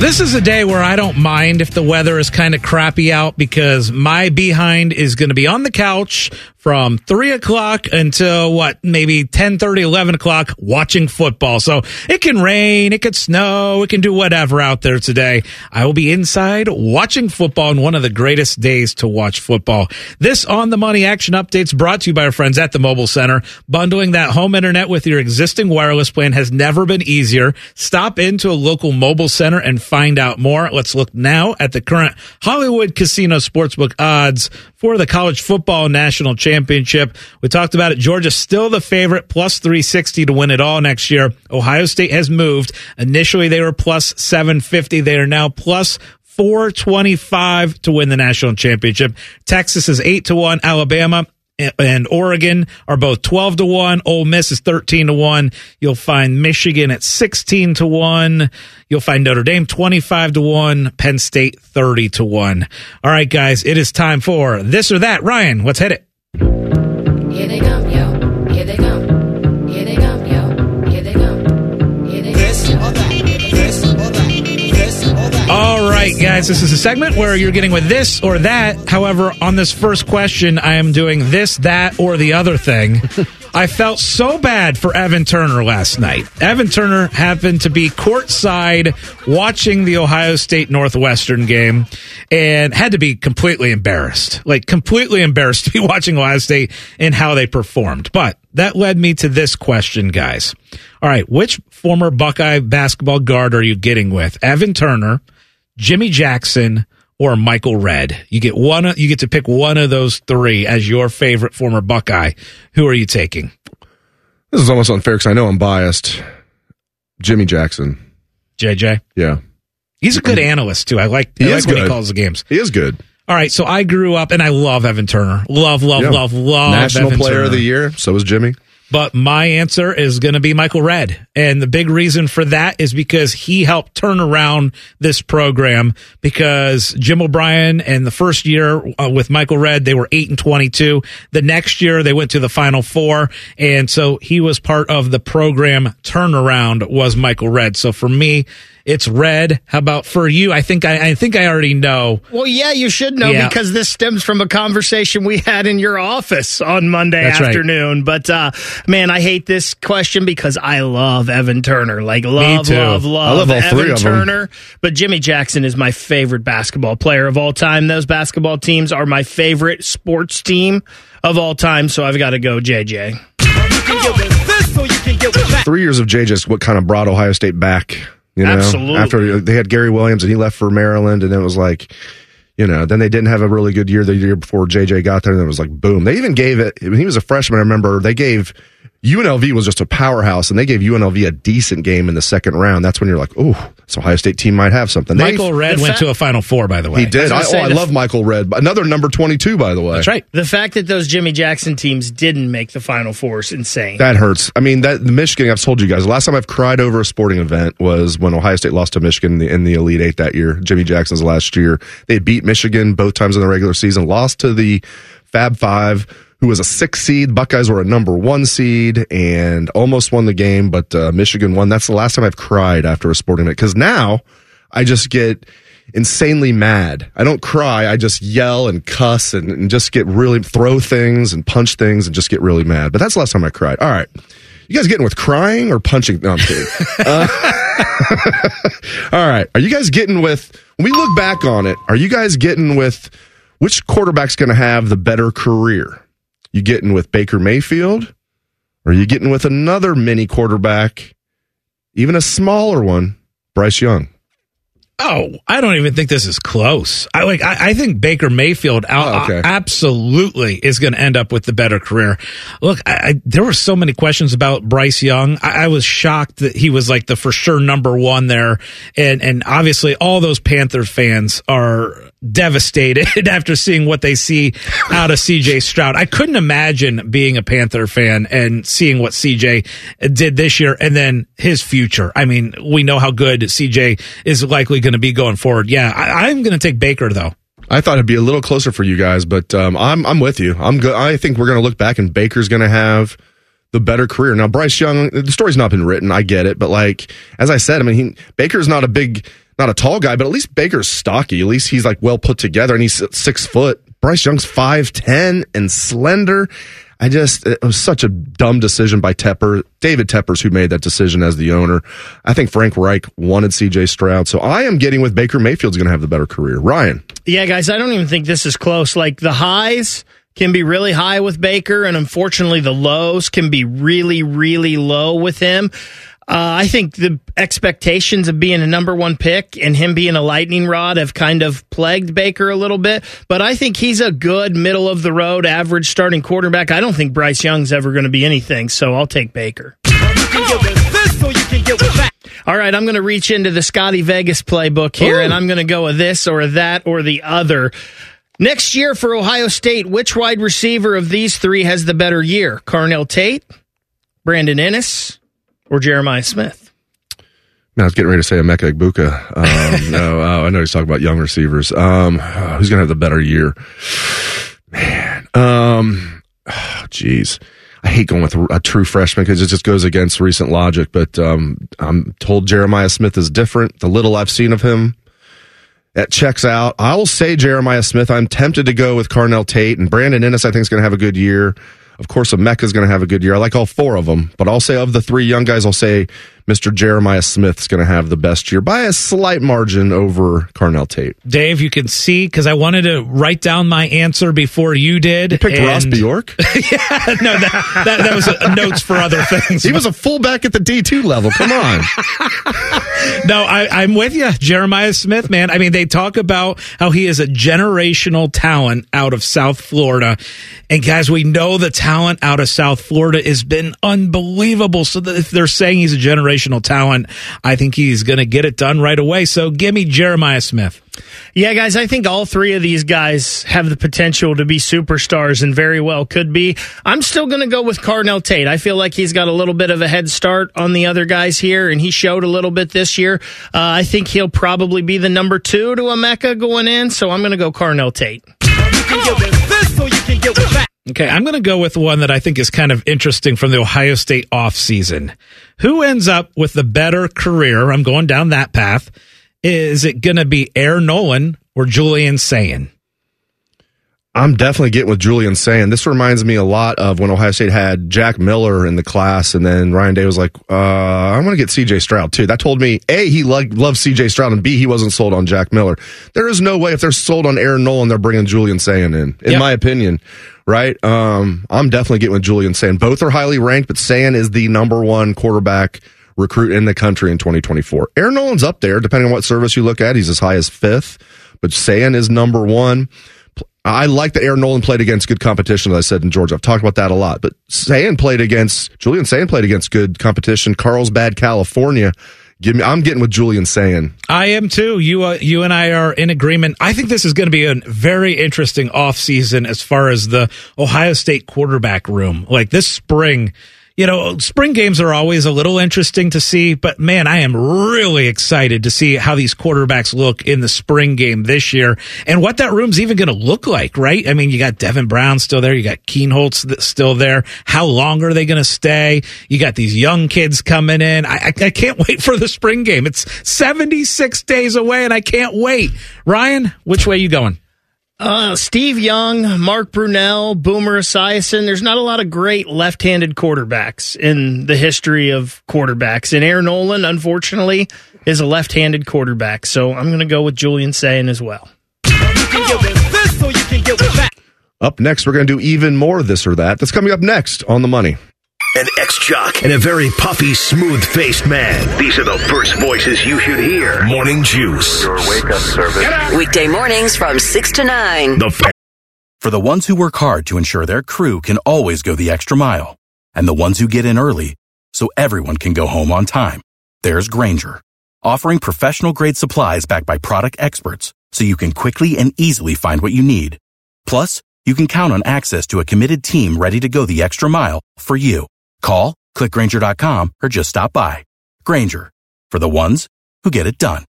Speaker 4: This is a day where I don't mind if the weather is kind of crappy out because my behind is going to be on the couch from 3 o'clock until what, maybe 10 11 o'clock watching football. So it can rain, it could snow, it can do whatever out there today. I will be inside watching football and one of the greatest days to watch football. This on the money action updates brought to you by our friends at the Mobile Center. Bundling that home internet with your existing wireless plan has never been easier. Stop into a local mobile center and find out more. Let's look now at the current Hollywood Casino Sportsbook odds for the college football national championship. We talked about it. Georgia's still the favorite, plus 360 to win it all next year. Ohio State has moved. Initially, they were plus 750. They are now plus 425 to win the national championship. Texas is 8 to 1. Alabama and Oregon are both 12 to 1. Ole Miss is 13 to 1. You'll find Michigan at 16 to 1. You'll find Notre Dame 25 to 1. Penn State 30 to 1. All right, guys, it is time for this or that. Ryan, let's hit it.
Speaker 16: They come, yo.
Speaker 4: Right, guys, this is a segment where you're getting with this or that. However, on this first question, I am doing this, that, or the other thing. I felt so bad for Evan Turner last night. Evan Turner happened to be courtside watching the Ohio State Northwestern game and had to be completely embarrassed. Like, completely embarrassed to be watching Ohio State and how they performed. But that led me to this question, guys. All right, which former Buckeye basketball guard are you getting with? Evan Turner, Jimmy Jackson, or Michael Redd? You get one. You get to pick one of those three as your favorite former Buckeye. Who are you taking?
Speaker 3: This is almost unfair because I know I'm biased. Jimmy Jackson.
Speaker 4: JJ.
Speaker 3: Yeah.
Speaker 4: He's a good analyst too. I like.
Speaker 3: He
Speaker 4: I like when he
Speaker 3: good.
Speaker 4: calls the games.
Speaker 3: He is good.
Speaker 4: All right, so I grew up and I love Evan Turner. Love, love,
Speaker 3: Yeah.
Speaker 4: love, love.
Speaker 3: National
Speaker 4: Evan
Speaker 3: Player
Speaker 4: Turner.
Speaker 3: of the Year. So is Jimmy.
Speaker 4: But my answer is going to be Michael Redd. And the big reason for that is because he helped turn around this program because Jim O'Brien and the first year uh, with Michael Redd, they were 8 and 22. The next year they went to the final four. And so he was part of the program turnaround was Michael Redd. So for me, it's Redd. How about for you? I think I, I think I already know.
Speaker 5: Well, yeah, you should know
Speaker 4: Yeah.
Speaker 5: because this stems from a conversation we had in your office on Monday
Speaker 4: That's right.
Speaker 5: afternoon. But uh, man, I hate this question because I love Evan Turner. Like love,
Speaker 3: too.
Speaker 5: love,
Speaker 3: I
Speaker 5: love,
Speaker 3: love all
Speaker 5: Evan
Speaker 3: three of 'em.
Speaker 5: Turner. But Jimmy Jackson is my favorite basketball player of all time. Those basketball teams are my favorite sports team of all time. So I've got to go JJ.
Speaker 3: Three years of JJ's what kind of brought Ohio State back. You know,
Speaker 5: Absolutely.
Speaker 3: after they had Gary Williams and he left for Maryland, and it was like, you know, then they didn't have a really good year the year before JJ got there, and it was like boom. They even gave it when he was a freshman. I remember they gave UNLV was just a powerhouse, and they gave UNLV a decent game in the second round. That's when you're like, oh, this Ohio State team might have something. They-
Speaker 4: Michael Redd went to a Final Four, by the way.
Speaker 3: He did. I,
Speaker 5: I was
Speaker 3: oh, I
Speaker 5: say the-
Speaker 3: love Michael Redd. Another number 22, by the way.
Speaker 4: That's right.
Speaker 5: The fact that those Jimmy Jackson teams didn't make the Final Four is insane.
Speaker 3: That hurts. I mean, that the Michigan. I've told you guys. The last time I've cried over a sporting event was when Ohio State lost to Michigan in the, in the Elite Eight that year. Jimmy Jackson's last year. They beat Michigan both times in the regular season. Lost to the Fab Five, who was a six seed. Buckeyes were a number one seed and almost won the game, but uh, Michigan won. That's the last time I've cried after a sporting event because now I just get insanely mad. I don't cry. I just yell and cuss and, and just get really throw things and punch things and just get really mad. But that's the last time I cried. All right. You guys getting with crying or punching? No, I'm kidding. Uh, all right. Are you guys getting with, when we look back on it, are you guys getting with which quarterback's going to have the better career? You getting with Baker Mayfield? Or are you getting with another mini quarterback, even a smaller one, Bryce Young?
Speaker 4: Oh, I don't even think this is close. I like. I, I think Baker Mayfield out,
Speaker 3: Oh, okay.
Speaker 4: Uh, absolutely is going to end up with the better career. Look, I, I, there were so many questions about Bryce Young. I, I was shocked that he was like the for sure number one there, and and obviously all those Panther fans are devastated after seeing what they see out of CJ Stroud. I couldn't imagine being a Panther fan and seeing what CJ did this year and then his future. I mean, we know how good CJ is likely going to be going forward. Yeah, I, I'm going to take Baker though.
Speaker 3: I thought it'd be a little closer for you guys, but um, I'm I'm with you. I'm good. I think we're going to look back and Baker's going to have the better career. Now Bryce Young, the story's not been written. I get it, but like as I said, I mean, he, Baker's not a big, not a tall guy, but at least Baker's stocky. At least he's like well put together, and he's six foot. Bryce Young's five ten and slender. I just it was such a dumb decision by Tepper, David Tepper's, who made that decision as the owner. I think Frank Reich wanted C.J. Stroud, so I am getting with Baker Mayfield's going to have the better career. Ryan.
Speaker 5: Yeah, guys, I don't even think this is close. Like the highs can be really high with Baker, and unfortunately, the lows can be really, really low with him. Uh, I think the expectations of being a number one pick and him being a lightning rod have kind of plagued Baker a little bit. But I think he's a good middle of the road, average starting quarterback. I don't think Bryce Young's ever going to be anything, so I'll take Baker. All right, I'm going to reach into the Scotty Vegas playbook here, and I'm going to go with this or that or the other. Next year for Ohio State, which wide receiver of these three has the better year? Carnell Tate, Brandon Inniss, or Jeremiah Smith?
Speaker 3: I was getting ready to say Emeka Egbuka. Um, no, uh, I know he's talking about young receivers. Um, who's going to have the better year? Man, um, jeez. I hate going with a true freshman because it just goes against recent logic. But um, I'm told Jeremiah Smith is different. The little I've seen of him, that checks out. I will say Jeremiah Smith. I'm tempted to go with Carnell Tate and Brandon Inniss. I think is going to have a good year. Of course, Emeka is going to have a good year. I like all four of them, but I'll say of the three young guys, I'll say Mr. Jeremiah Smith's going to have the best year by a slight margin over Carnell Tate.
Speaker 4: Dave, you can see because I wanted to write down my answer before you did.
Speaker 3: You picked
Speaker 4: and-
Speaker 3: Ross Bjork.
Speaker 4: yeah, no, that, that, that was uh notes for other things.
Speaker 3: He was a fullback at the D2 level. Come on.
Speaker 4: no, I, I'm with you, Jeremiah Smith, man. I mean, they talk about how he is a generational talent out of South Florida. And guys, we know the talent out of South Florida has been unbelievable. So that if they're saying he's a generational talent, I think he's going to get it done right away. So give me Jeremiah Smith.
Speaker 5: Yeah, guys, I think all three of these guys have the potential to be superstars and very well could be. I'm still going to go with Carnell Tate. I feel like he's got a little bit of a head start on the other guys here, and he showed a little bit this year. Uh, I think he'll probably be the number two to Emeka going in, so I'm going to go Carnell Tate.
Speaker 4: Okay, I'm going to go with one that I think is kind of interesting from the Ohio State offseason. Who ends up with the better career? I'm going down that path. Is it going to be Air Noland or Julian Sayin?
Speaker 3: I'm definitely getting with Julian Sayin this reminds me a lot of when Ohio State had Jack Miller in the class, and then Ryan Day was like, uh, "I'm going to get C.J. Stroud too." That told me a he loved, loved C.J. Stroud, and b he wasn't sold on Jack Miller. There is no way if they're sold on Air Noland, they're bringing Julian Sayin in. In
Speaker 4: Yep.
Speaker 3: my opinion, right? Um, I'm definitely getting with Julian Sayin. Both are highly ranked, but Sayin is the number one quarterback recruit in the country in 2024. Air Noland's up there, depending on what service you look at. He's as high as fifth, but Sayin is number one. I like that Air Noland played against good competition, as I said in Georgia. I've talked about that a lot. But Sayin played against, Julian Sayin played against good competition. Carlsbad, California. Give me, I'm getting with Julian Sayin.
Speaker 4: I am too. You, uh, you and I are in agreement. I think this is going to be a very interesting offseason as far as the Ohio State quarterback room. Like this spring, you know, spring games are always a little interesting to see, but man, I am really excited to see how these quarterbacks look in the spring game this year and what that room's even going to look like, right? I mean, you got Devin Brown still there. You got Kienholz still there. How long are they going to stay? You got these young kids coming in. I, I, I can't wait for the spring game. It's 76 days away and I can't wait. Ryan, which way you going?
Speaker 5: Uh, Steve Young, Mark Brunell, Boomer Esiason. There's not a lot of great left-handed quarterbacks in the history of quarterbacks. And Air Noland, unfortunately, is a left-handed quarterback. So I'm going to go with Julian Sayin as well.
Speaker 3: Up next, we're going to do even more this or that. That's coming up next on the money.
Speaker 1: An ex jock and a very puffy, smooth faced man. These are the first voices you should hear. Morning Juice. Your wake up service.
Speaker 2: Weekday mornings from 6 to 9.
Speaker 1: The fan.
Speaker 6: For the ones who work hard to ensure their crew can always go the extra mile, and the ones who get in early so everyone can go home on time, there's Grainger, offering professional grade supplies backed by product experts so you can quickly and easily find what you need. Plus, you can count on access to a committed team ready to go the extra mile for you. Call, clickgrainger.com, or just stop by. Grainger, for the ones who get it done.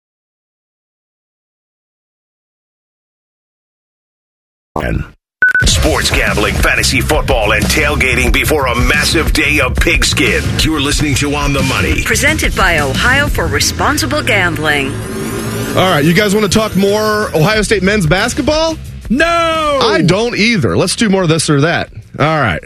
Speaker 1: Sports gambling, fantasy football, and tailgating before a massive day of pigskin. You're listening to On the Money.
Speaker 2: Presented by Ohio for Responsible Gambling.
Speaker 3: All right, you guys want to talk more Ohio State men's basketball?
Speaker 4: No,
Speaker 3: I don't either. Let's do more of this or that. All right.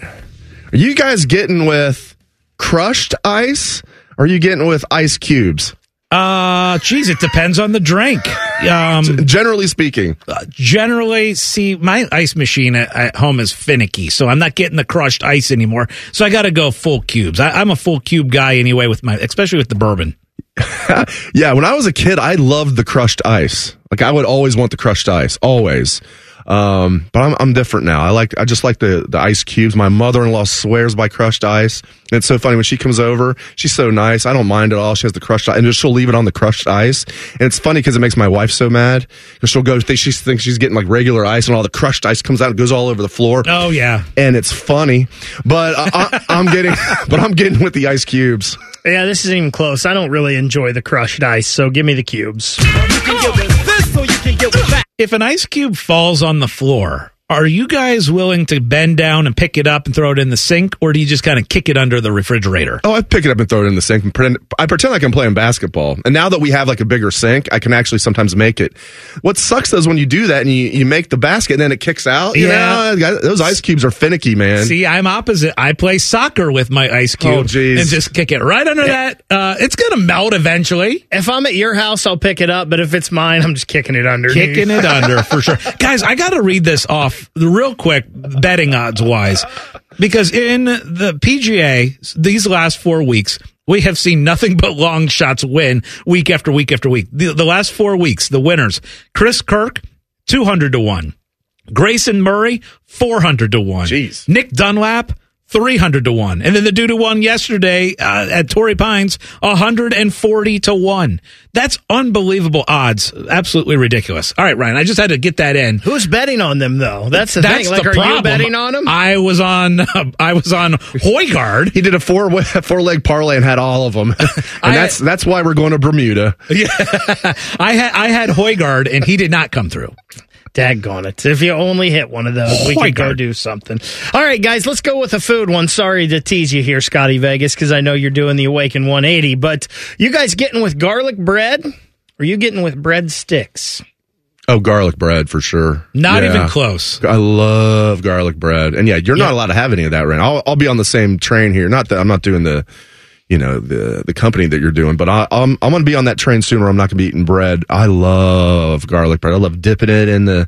Speaker 3: Are you guys getting with crushed ice? Or are you getting with ice cubes?
Speaker 4: Uh, geez, it depends on the drink. Um,
Speaker 3: generally speaking,
Speaker 4: uh, generally, see, my ice machine at, at, home is finicky, so I'm not getting the crushed ice anymore. So I got to go full cubes. I, I'm a full cube guy anyway, with my, especially with the bourbon.
Speaker 3: yeah, when I was a kid, I loved the crushed ice. Like I would always want the crushed ice, always. Um, but I'm I'm different now. I like I just like the the ice cubes. My mother in law swears by crushed ice. And it's so funny when she comes over. She's so nice. I don't mind at all. She has the crushed ice, and just she'll leave it on the crushed ice. And it's funny because it makes my wife so mad because she'll go. She thinks she's getting like regular ice, and all the crushed ice comes out and goes all over the floor.
Speaker 4: Oh yeah,
Speaker 3: and it's funny. But I, I, I'm getting, but I'm getting with the ice cubes.
Speaker 5: Yeah, this isn't even close. I don't really enjoy the crushed ice, so give me the cubes.
Speaker 4: If an ice cube falls on the floor, are you guys willing to bend down and pick it up and throw it in the sink, or do you just kind of kick it under the refrigerator?
Speaker 3: Oh, I pick it up and throw it in the sink. And pretend, I pretend like I'm playing basketball. And now that we have like a bigger sink, I can actually sometimes make it. What sucks though is when you do that and you, you make the basket and then it kicks out. You
Speaker 4: Yeah.
Speaker 3: know, those ice cubes are finicky, man.
Speaker 4: See, I'm opposite. I play soccer with my ice cube
Speaker 3: Oh,
Speaker 4: and just kick it right under that. Uh, it's going to melt eventually.
Speaker 5: If I'm at your house, I'll pick it up, but if it's mine, I'm just kicking it under.
Speaker 4: Kicking it under for sure. Guys, I got to read this off real quick, betting odds wise, because in the PGA, these last four weeks, we have seen nothing but long shots win week after week after week. The, the last four weeks, the winners, Chris Kirk, 200 to 1. Grayson Murray, 400 to 1.
Speaker 3: Jeez.
Speaker 4: Nick Dunlap, 300 to 1. And then the dude who won yesterday uh, at Torrey Pines, 140 to 1. That's unbelievable odds. Absolutely ridiculous. All right, Ryan, I just had to get that in.
Speaker 5: Who's betting on them though? That's the
Speaker 4: That's
Speaker 5: thing. Like,
Speaker 4: the
Speaker 5: are
Speaker 4: problem.
Speaker 5: you betting on them?
Speaker 4: I was on. I was on Højgaard.
Speaker 3: He did a four four leg parlay and had all of them, and
Speaker 4: I-
Speaker 3: that's that's why we're going to Bermuda.
Speaker 4: Yeah, I had I had Højgaard, and he did not come through.
Speaker 5: Daggone it. If you only hit one of those, we could go do something. All right, guys, let's go with a food one. Sorry to tease you here, Scotty Vegas, because I know you're doing the Awaken 180, but you guys getting with garlic bread or you getting with bread sticks?
Speaker 3: Oh, garlic bread for sure.
Speaker 4: Not
Speaker 3: Yeah.
Speaker 4: even close.
Speaker 3: I love garlic bread, and yeah, you're not allowed to have any of that right now. I'll, I'll be on the same train here. Not that I'm not doing the, you know, the the company that you're doing, but I, I'm I'm going to be on that train soon, where I'm not going to be eating bread. I love garlic bread. I love dipping it in the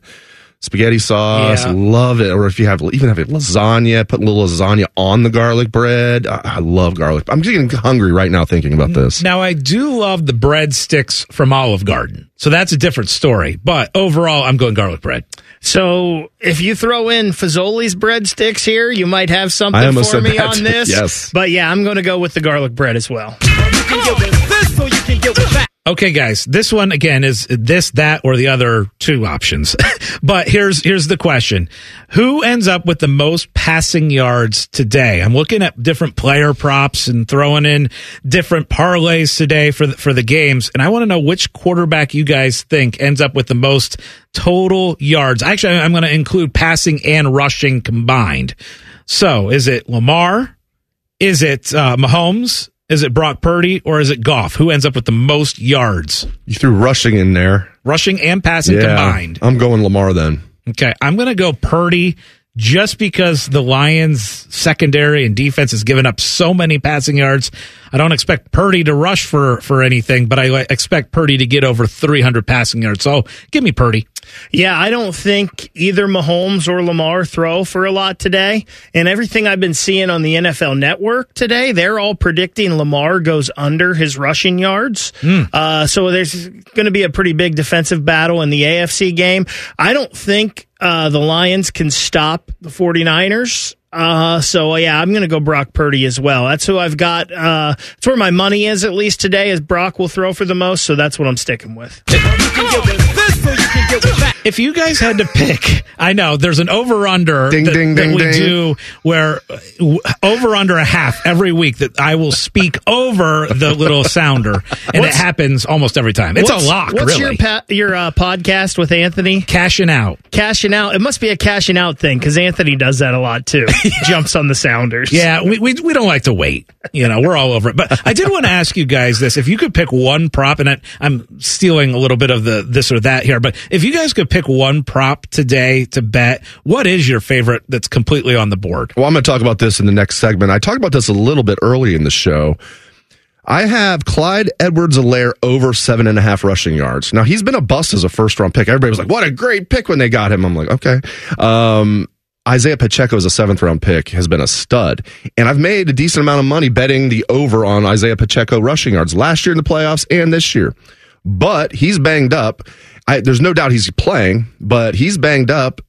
Speaker 3: spaghetti sauce.
Speaker 4: Yeah.
Speaker 3: Love it. Or if you have even have a lasagna, put a little lasagna on the garlic bread. I, I love garlic. I'm getting hungry right now thinking about this.
Speaker 4: Now, I do love the breadsticks from Olive Garden. So that's a different story. But overall, I'm going garlic bread.
Speaker 5: So if you throw in Fazoli's breadsticks here, you might have something for
Speaker 3: said
Speaker 5: me
Speaker 3: that
Speaker 5: on this.
Speaker 3: Yes.
Speaker 5: But yeah, I'm going to go with the garlic bread as well.
Speaker 4: Okay, guys, this one again is this, that, or the other two options. but here's here's the question: Who ends up with the most passing yards today? I'm looking at different player props and throwing in different parlays today for the, for the games, and I want to know which quarterback you guys think ends up with the most total yards. Actually, I'm going to include passing and rushing combined. So, is it Lamar? Is it uh, Mahomes? Is it Brock Purdy or is it Goff? Who ends up with the most yards?
Speaker 3: You threw rushing in there.
Speaker 4: Rushing and passing
Speaker 3: Yeah.
Speaker 4: combined.
Speaker 3: I'm going Lamar then.
Speaker 4: Okay, I'm going to go Purdy just because the Lions secondary and defense has given up so many passing yards. I don't expect Purdy to rush for for anything, but I expect Purdy to get over 300 passing yards. So, give me Purdy.
Speaker 5: Yeah, I don't think either Mahomes or Lamar throw for a lot today. And everything I've been seeing on the NFL network today, they're all predicting Lamar goes under his rushing yards. Uh, so there's going to be a pretty big defensive battle in the AFC game. I don't think uh, the Lions can stop the 49ers. Uh, so yeah, I'm going to go Brock Purdy as well. That's who I've got. Uh, that's where my money is at least today is Brock will throw for the most. So that's what I'm sticking with get with that.
Speaker 4: If you guys had to pick, I know there's an over under
Speaker 3: Ding,
Speaker 4: that,
Speaker 3: ding,
Speaker 4: that
Speaker 3: ding,
Speaker 4: we
Speaker 3: ding.
Speaker 4: do where uh, over under a half every week that I will speak over the little sounder, and
Speaker 5: What's-
Speaker 4: it happens almost every time. It's a lock,
Speaker 5: What's
Speaker 4: really.
Speaker 5: your pa- your uh, podcast with Anthony?
Speaker 4: Cashing out.
Speaker 5: Cashing out. It must be a cashing out thing because Anthony does that a lot too. Jumps on the Sounders.
Speaker 4: Yeah, we, we we don't like to wait. You know, we're all over it. But I did want to ask you guys this: if you could pick one prop, and I, I'm stealing a little bit of the this or that here, but if you guys could pick one prop today to bet, what is your favorite that's completely on the board?
Speaker 3: Well, I'm going to talk about this in the next segment. I talked about this a little bit early in the show. I have Clyde Edwards-Helaire over seven and a half rushing yards. Now, he's been a bust as a first round pick. Everybody was like, what a great pick when they got him. I'm like, okay. Um, Isaiah Pacheco is a seventh round pick, has been a stud. And I've made a decent amount of money betting the over on Isaiah Pacheco rushing yards last year in the playoffs and this year. But he's banged up. I, there's no doubt he's playing, but he's banged up.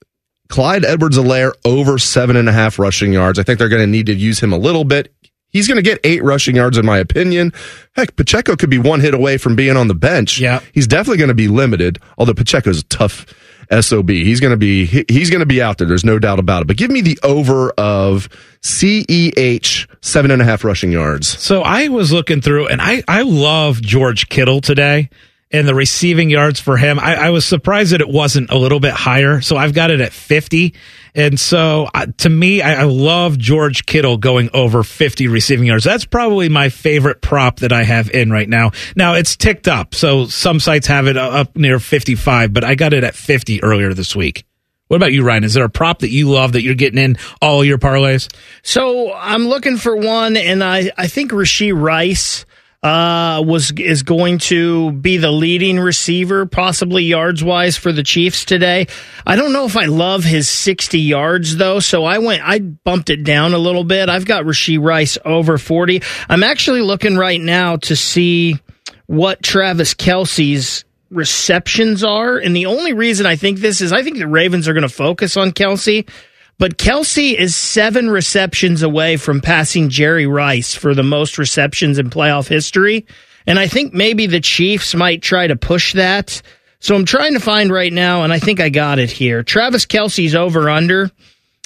Speaker 3: Clyde Edwards-Helaire over seven and a half rushing yards. I think they're going to need to use him a little bit. He's going to get eight rushing yards, in my opinion. Heck, Pacheco could be one hit away from being on the bench.
Speaker 4: Yeah. He's
Speaker 3: definitely going to be limited, although Pacheco's a tough SOB. He's going to be, he's going to be out there. There's no doubt about it. But give me the over of CEH seven and a half rushing yards.
Speaker 4: So I was looking through, and I I love George Kittle today. And the receiving yards for him, I, I was surprised that it wasn't a little bit higher. So I've got it at 50. And so uh, to me, I, I love George Kittle going over 50 receiving yards. That's probably my favorite prop that I have in right now. Now it's ticked up. So some sites have it up near 55, but I got it at 50 earlier this week. What about you, Ryan? Is there a prop that you love that you're getting in all your parlays?
Speaker 5: So I'm looking for one, and I I think Rashee Rice uh was is going to be the leading receiver possibly yards wise for the Chiefs today. I don't know if I love his 60 yards though, so I went I bumped it down a little bit. I've got Rashee Rice over 40. I'm actually looking right now to see what Travis Kelce's receptions are. And the only reason I think this is I think the Ravens are going to focus on Kelce. But Kelce is seven receptions away from passing Jerry Rice for the most receptions in playoff history. And I think maybe the Chiefs might try to push that. So I'm trying to find right now, and I think I got it here. Travis Kelce's over under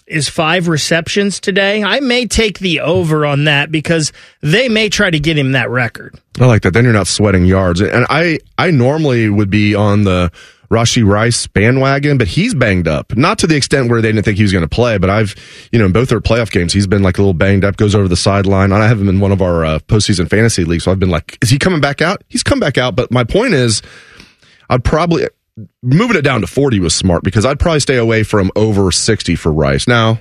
Speaker 5: is five receptions today. I may take the over on that because they may try to get him that record.
Speaker 3: I like that. Then you're not sweating yards. And I, I normally would be on the Rashee Rice bandwagon, but he's banged up. Not to the extent where they didn't think he was going to play, but I've, you know, in both their playoff games, he's been like a little banged up, goes over the sideline. I have him in one of our uh, postseason fantasy leagues. So I've been like, is he coming back out? He's come back out. But my point is, I'd probably, moving it down to 40 was smart because I'd probably stay away from over 60 for Rice. Now,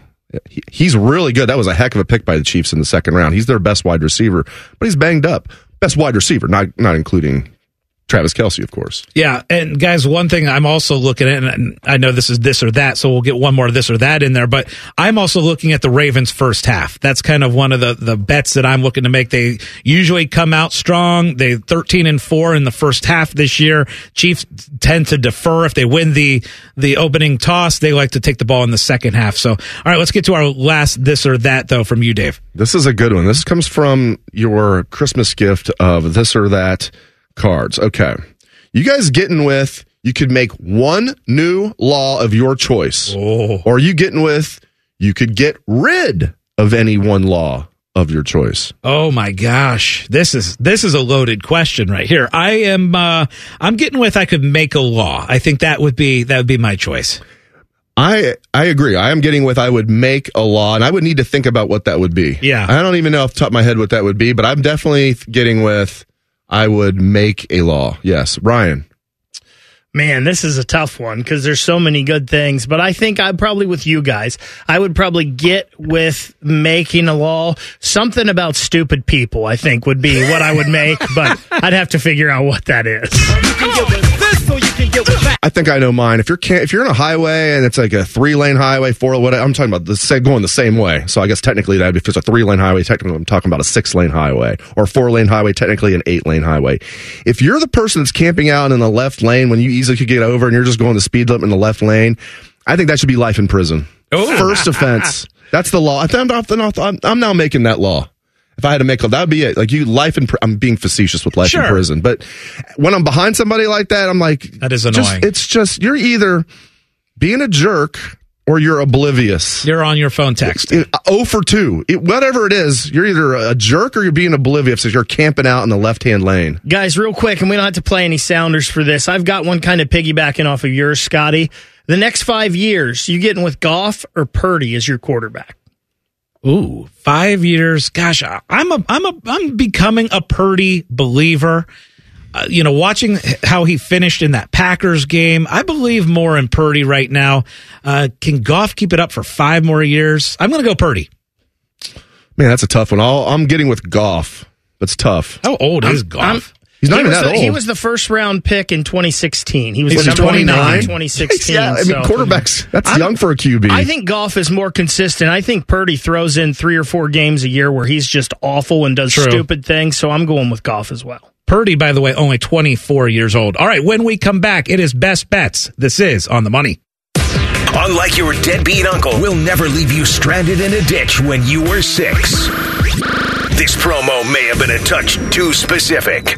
Speaker 3: he's really good. That was a heck of a pick by the Chiefs in the second round. He's their best wide receiver, but he's banged up. Best wide receiver, not not including Travis Kelce, of course.
Speaker 4: Yeah, and guys, one thing I'm also looking at, and I know this is this or that, so we'll get one more this or that in there, but I'm also looking at the Ravens first half. That's kind of one of the, the bets that I'm looking to make. They usually come out strong. They 13 and 4 in the first half this year. Chiefs tend to defer if they win the the opening toss. They like to take the ball in the second half. So, all right, let's get to our last this or that though from you, Dave.
Speaker 3: This is a good one. This comes from your Christmas gift of this or that cards. Okay. You guys getting with you could make one new law of your choice.
Speaker 4: Oh.
Speaker 3: Or you getting with you could get rid of any one law of your choice.
Speaker 4: Oh my gosh. This is this is a loaded question right here. I am uh I'm getting with I could make a law. I think that would be that would be my choice.
Speaker 3: I I agree. I am getting with I would make a law and I would need to think about what that would be.
Speaker 4: Yeah.
Speaker 3: I don't even know off the top of my head what that would be, but I'm definitely getting with I would make a law. Yes. Ryan.
Speaker 5: Man, this is a tough one because there's so many good things. But I think I'm probably with you guys. I would probably get with making a law. Something about stupid people, I think, would be what I would make. but I'd have to figure out what that is.
Speaker 3: I think I know mine. If you're can- if you're in a highway and it's like a three lane highway, four what I'm talking about the same going the same way. So I guess technically that if it's a three lane highway, technically I'm talking about a six lane highway or four lane highway, technically an eight lane highway. If you're the person that's camping out in the left lane when you easily could get over and you're just going the speed limit in the left lane, I think that should be life in prison.
Speaker 4: Oh.
Speaker 3: First offense. That's the law. I found off I'm, I'm now making that law. If I had to make a that would be it. Like you, life in. Pr- I'm being facetious with life
Speaker 4: Sure.
Speaker 3: in prison, but when I'm behind somebody like that, I'm like,
Speaker 4: That is
Speaker 3: just-
Speaker 4: annoying.
Speaker 3: it's just you're either being a jerk or you're oblivious.
Speaker 4: You're on your phone texting.
Speaker 3: Oh for two. It, whatever it is, you're either a jerk or you're being oblivious as you're camping out in the left hand lane.
Speaker 5: Guys, real quick, and we don't have to play any sounders for this. I've got one kind of piggybacking off of yours, Scotty. The next five years, you getting with Goff or Purdy as your quarterback?
Speaker 4: Ooh, five years. Gosh, I- I'm a, I'm a, I'm becoming a Purdy believer. Uh, you know, watching how he finished in that Packers game, I believe more in Purdy right now. Uh, can Goff keep it up for five more years? I'm going to go Purdy.
Speaker 3: Man, that's a tough one. I'll, I'm getting with Goff. That's tough.
Speaker 4: How old is
Speaker 5: I'm-
Speaker 4: Goff?
Speaker 3: He's not
Speaker 5: he
Speaker 3: even
Speaker 5: was
Speaker 3: that
Speaker 5: the,
Speaker 3: old.
Speaker 5: He was the first round pick in 2016. He was
Speaker 3: He's
Speaker 5: the number
Speaker 3: 29?
Speaker 5: 29 in 2016.
Speaker 3: yeah, I mean,
Speaker 5: so-
Speaker 3: quarterbacks, that's
Speaker 5: I'm-
Speaker 3: young for a QB.
Speaker 5: I think Goff is more consistent. I think Purdy throws in three or four games a year where he's just awful and does
Speaker 4: True.
Speaker 5: stupid things. So I'm going with Goff as well.
Speaker 4: Purdy, by the way, only 24 years old. All right, when we come back, it is best bets. This is on the money.
Speaker 1: Unlike your deadbeat uncle, we'll never leave you stranded in a ditch when you were six. This promo may have been a touch too specific.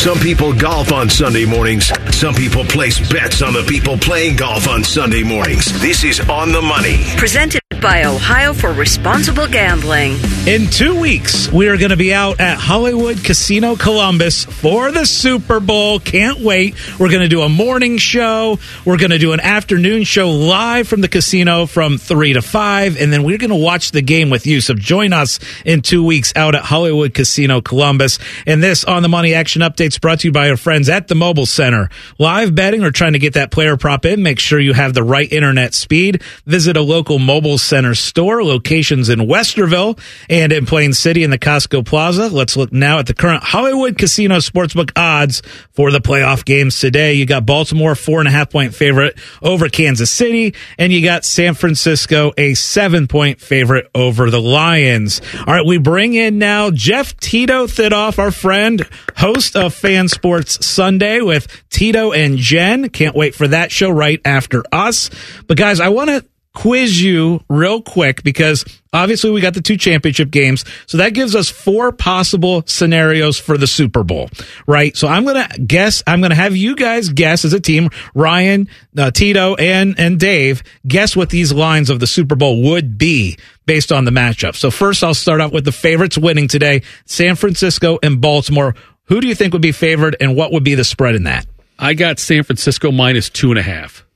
Speaker 1: Some people golf on Sunday mornings. Some people place bets on the people playing golf on Sunday mornings. This is On the Money.
Speaker 2: Presented by Ohio for Responsible Gambling.
Speaker 4: In two weeks, we are going to be out at Hollywood Casino Columbus for the Super Bowl. Can't wait. We're going to do a morning show. We're going to do an afternoon show live from the casino from 3 to 5. And then we're going to watch the game with you. So join us in two weeks out at Hollywood Casino Columbus. And this on the money action updates brought to you by our friends at the Mobile Center. Live betting or trying to get that player prop in, make sure you have the right internet speed. Visit a local Mobile Center store, locations in Westerville and in Plain City in the Costco Plaza. Let's look now at the current Hollywood Casino Sportsbook odds for the playoff games today. You got Baltimore, four and a half point favorite over Kansas City, and you got San Francisco, a seven point favorite over the Lions. All right, we bring in now Jeff Tito Thidoff, our friend, host of Fan Sports Sunday with Tito and Jen. Can't wait for that show right after us. But guys, I want to quiz you real quick because obviously we got the two championship games. So that gives us four possible scenarios for the Super Bowl, right? So I'm going to guess, I'm going to have you guys guess as a team, Ryan, uh, Tito, and, and Dave, guess what these lines of the Super Bowl would be based on the matchup. So first I'll start out with the favorites winning today, San Francisco and Baltimore. Who do you think would be favored, and what would be the spread in that?
Speaker 7: I got San Francisco minus two and a half.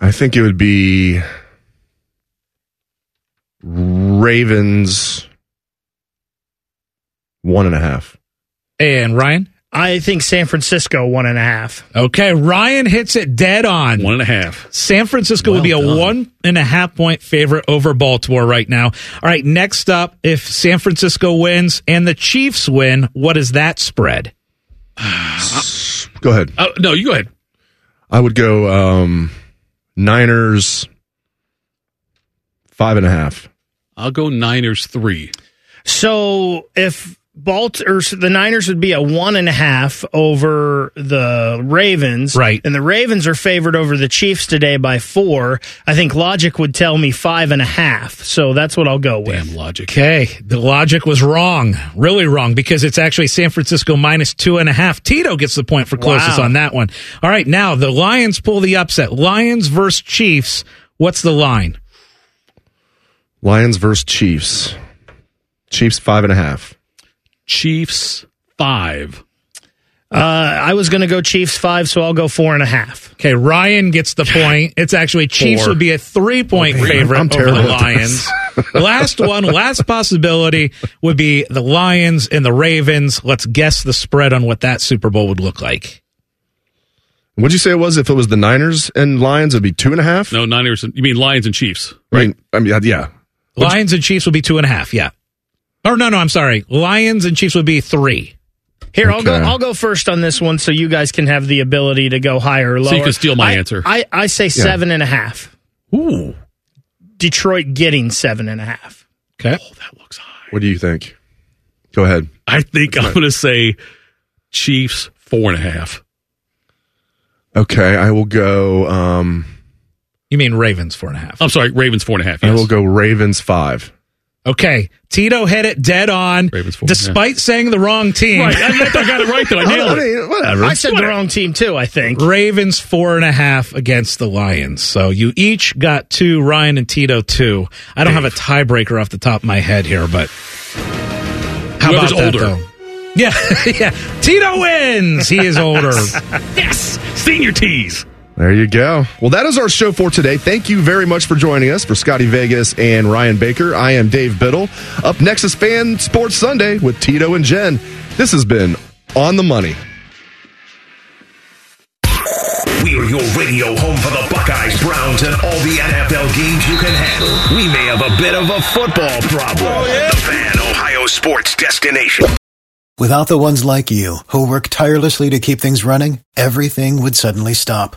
Speaker 3: I think it would be Ravens one and a half.
Speaker 4: And Ryan?
Speaker 5: I think San Francisco one and a half.
Speaker 4: Okay, Ryan hits it dead on.
Speaker 7: One and a half.
Speaker 4: San Francisco
Speaker 7: Well
Speaker 4: would be a
Speaker 7: done.
Speaker 4: one and a half point favorite over Baltimore right now. All right, next up, if San Francisco wins and the Chiefs win, what is that spread?
Speaker 3: Go ahead.
Speaker 7: Oh, no, you go ahead.
Speaker 3: I would go um, Niners five and a half.
Speaker 7: I'll go Niners three.
Speaker 5: So if Balt or the Niners would be a one and a half over the Ravens,
Speaker 4: Right.
Speaker 5: And the Ravens are favored over the Chiefs today by four. I think logic would tell me five and a half. So that's what I'll go with.
Speaker 7: Damn logic.
Speaker 4: Okay, the logic was wrong, really wrong, because it's actually San Francisco minus two and a half. Tito gets the point for closest
Speaker 5: Wow.
Speaker 4: on that one. All right, now the Lions pull the upset. Lions versus Chiefs. What's the line?
Speaker 3: Lions versus Chiefs. Chiefs five and a half.
Speaker 7: Chiefs five.
Speaker 5: Uh, I was going to go Chiefs five, so I'll go four and a half.
Speaker 4: Okay, Ryan gets the point. It's actually Chiefs
Speaker 7: Four.
Speaker 4: would be a three point
Speaker 3: Okay,
Speaker 4: favorite
Speaker 3: I'm
Speaker 4: over the Lions. last one, last possibility would be the Lions and the Ravens. Let's guess the spread on what that Super Bowl would look like.
Speaker 3: What'd you say it was? If it was the Niners and Lions, it'd be two and a half.
Speaker 7: No, Niners. You mean Lions and Chiefs?
Speaker 3: I mean, I mean, yeah.
Speaker 4: Lions and Chiefs would be two and a half. Yeah. Or no, no, I'm sorry. Lions and Chiefs would be three.
Speaker 5: Here, I'll go.
Speaker 3: Okay.
Speaker 5: I'll go first on this one, so you guys can have the ability to go higher or lower.
Speaker 7: So you can steal my
Speaker 5: I-
Speaker 7: answer.
Speaker 5: I, I say seven and a half.
Speaker 7: Ooh.
Speaker 5: Detroit getting seven and a half.
Speaker 4: Okay.
Speaker 7: Oh, that looks high.
Speaker 3: What do you think? Go ahead.
Speaker 7: I think I'm going to say Chiefs four and a half.
Speaker 3: Okay, I will go. Um,
Speaker 4: You mean Ravens four and a half?
Speaker 7: I'm sorry, Ravens four and a half.
Speaker 3: I will go Ravens five.
Speaker 4: Okay. Tito hit it dead on,
Speaker 7: Ravens four,
Speaker 4: despite saying the wrong team.
Speaker 7: Right. I, I got it right though. I oh, nailed it.
Speaker 3: whatever.
Speaker 5: I said the wrong team too. I think.
Speaker 4: Ravens four and a half against the Lions. So you each got two. Ryan and Tito two. I don't have a tiebreaker off the top of my head here, but how
Speaker 7: Whoever's
Speaker 4: about that,
Speaker 7: older.
Speaker 4: though? Yeah, yeah. Tito wins. He is older.
Speaker 7: Yes. Senior tees.
Speaker 3: There you go. Well, that is our show for today. Thank you very much for joining us. For Scotty Vegas and Ryan Baker, I am Dave Biddle. Up next is Fan Sports Sunday with Tito and Jen. This has been On the Money.
Speaker 1: We're your radio home for the Buckeyes, Browns, and all the NFL games you can handle. We may have a bit of a football problem. Oh The Fan Ohio Sports Destination.
Speaker 15: Without the ones like you, who work tirelessly to keep things running, everything would suddenly stop.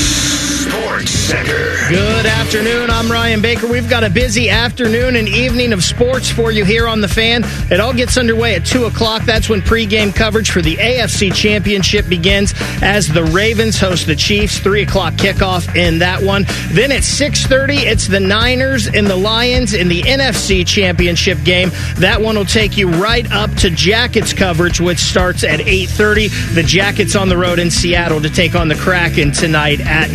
Speaker 1: Sports Center.
Speaker 5: Good afternoon. I'm Ryan Baker. We've got a busy afternoon and evening of sports for you here on the fan. It all gets underway at two o'clock. That's when pregame coverage for the AFC Championship begins as the Ravens host the Chiefs. Three o'clock kickoff in that one. Then at six thirty, it's the Niners and the Lions in the NFC Championship game. That one will take you right up to Jackets coverage, which starts at eight thirty. The Jackets on the road in Seattle to take on the Kraken tonight at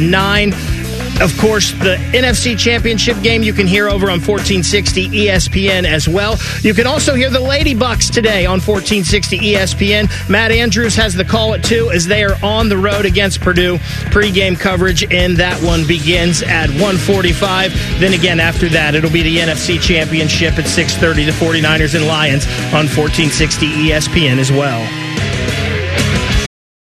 Speaker 5: Of course, the NFC Championship game you can hear over on 1460 ESPN as well. You can also hear the Lady Bucks today on 1460 ESPN. Matt Andrews has the call at 2 as they are on the road against Purdue. Pre-game coverage and that one begins at 145. Then again after that, it'll be the NFC Championship at 630, the 49ers and Lions on 1460 ESPN as well.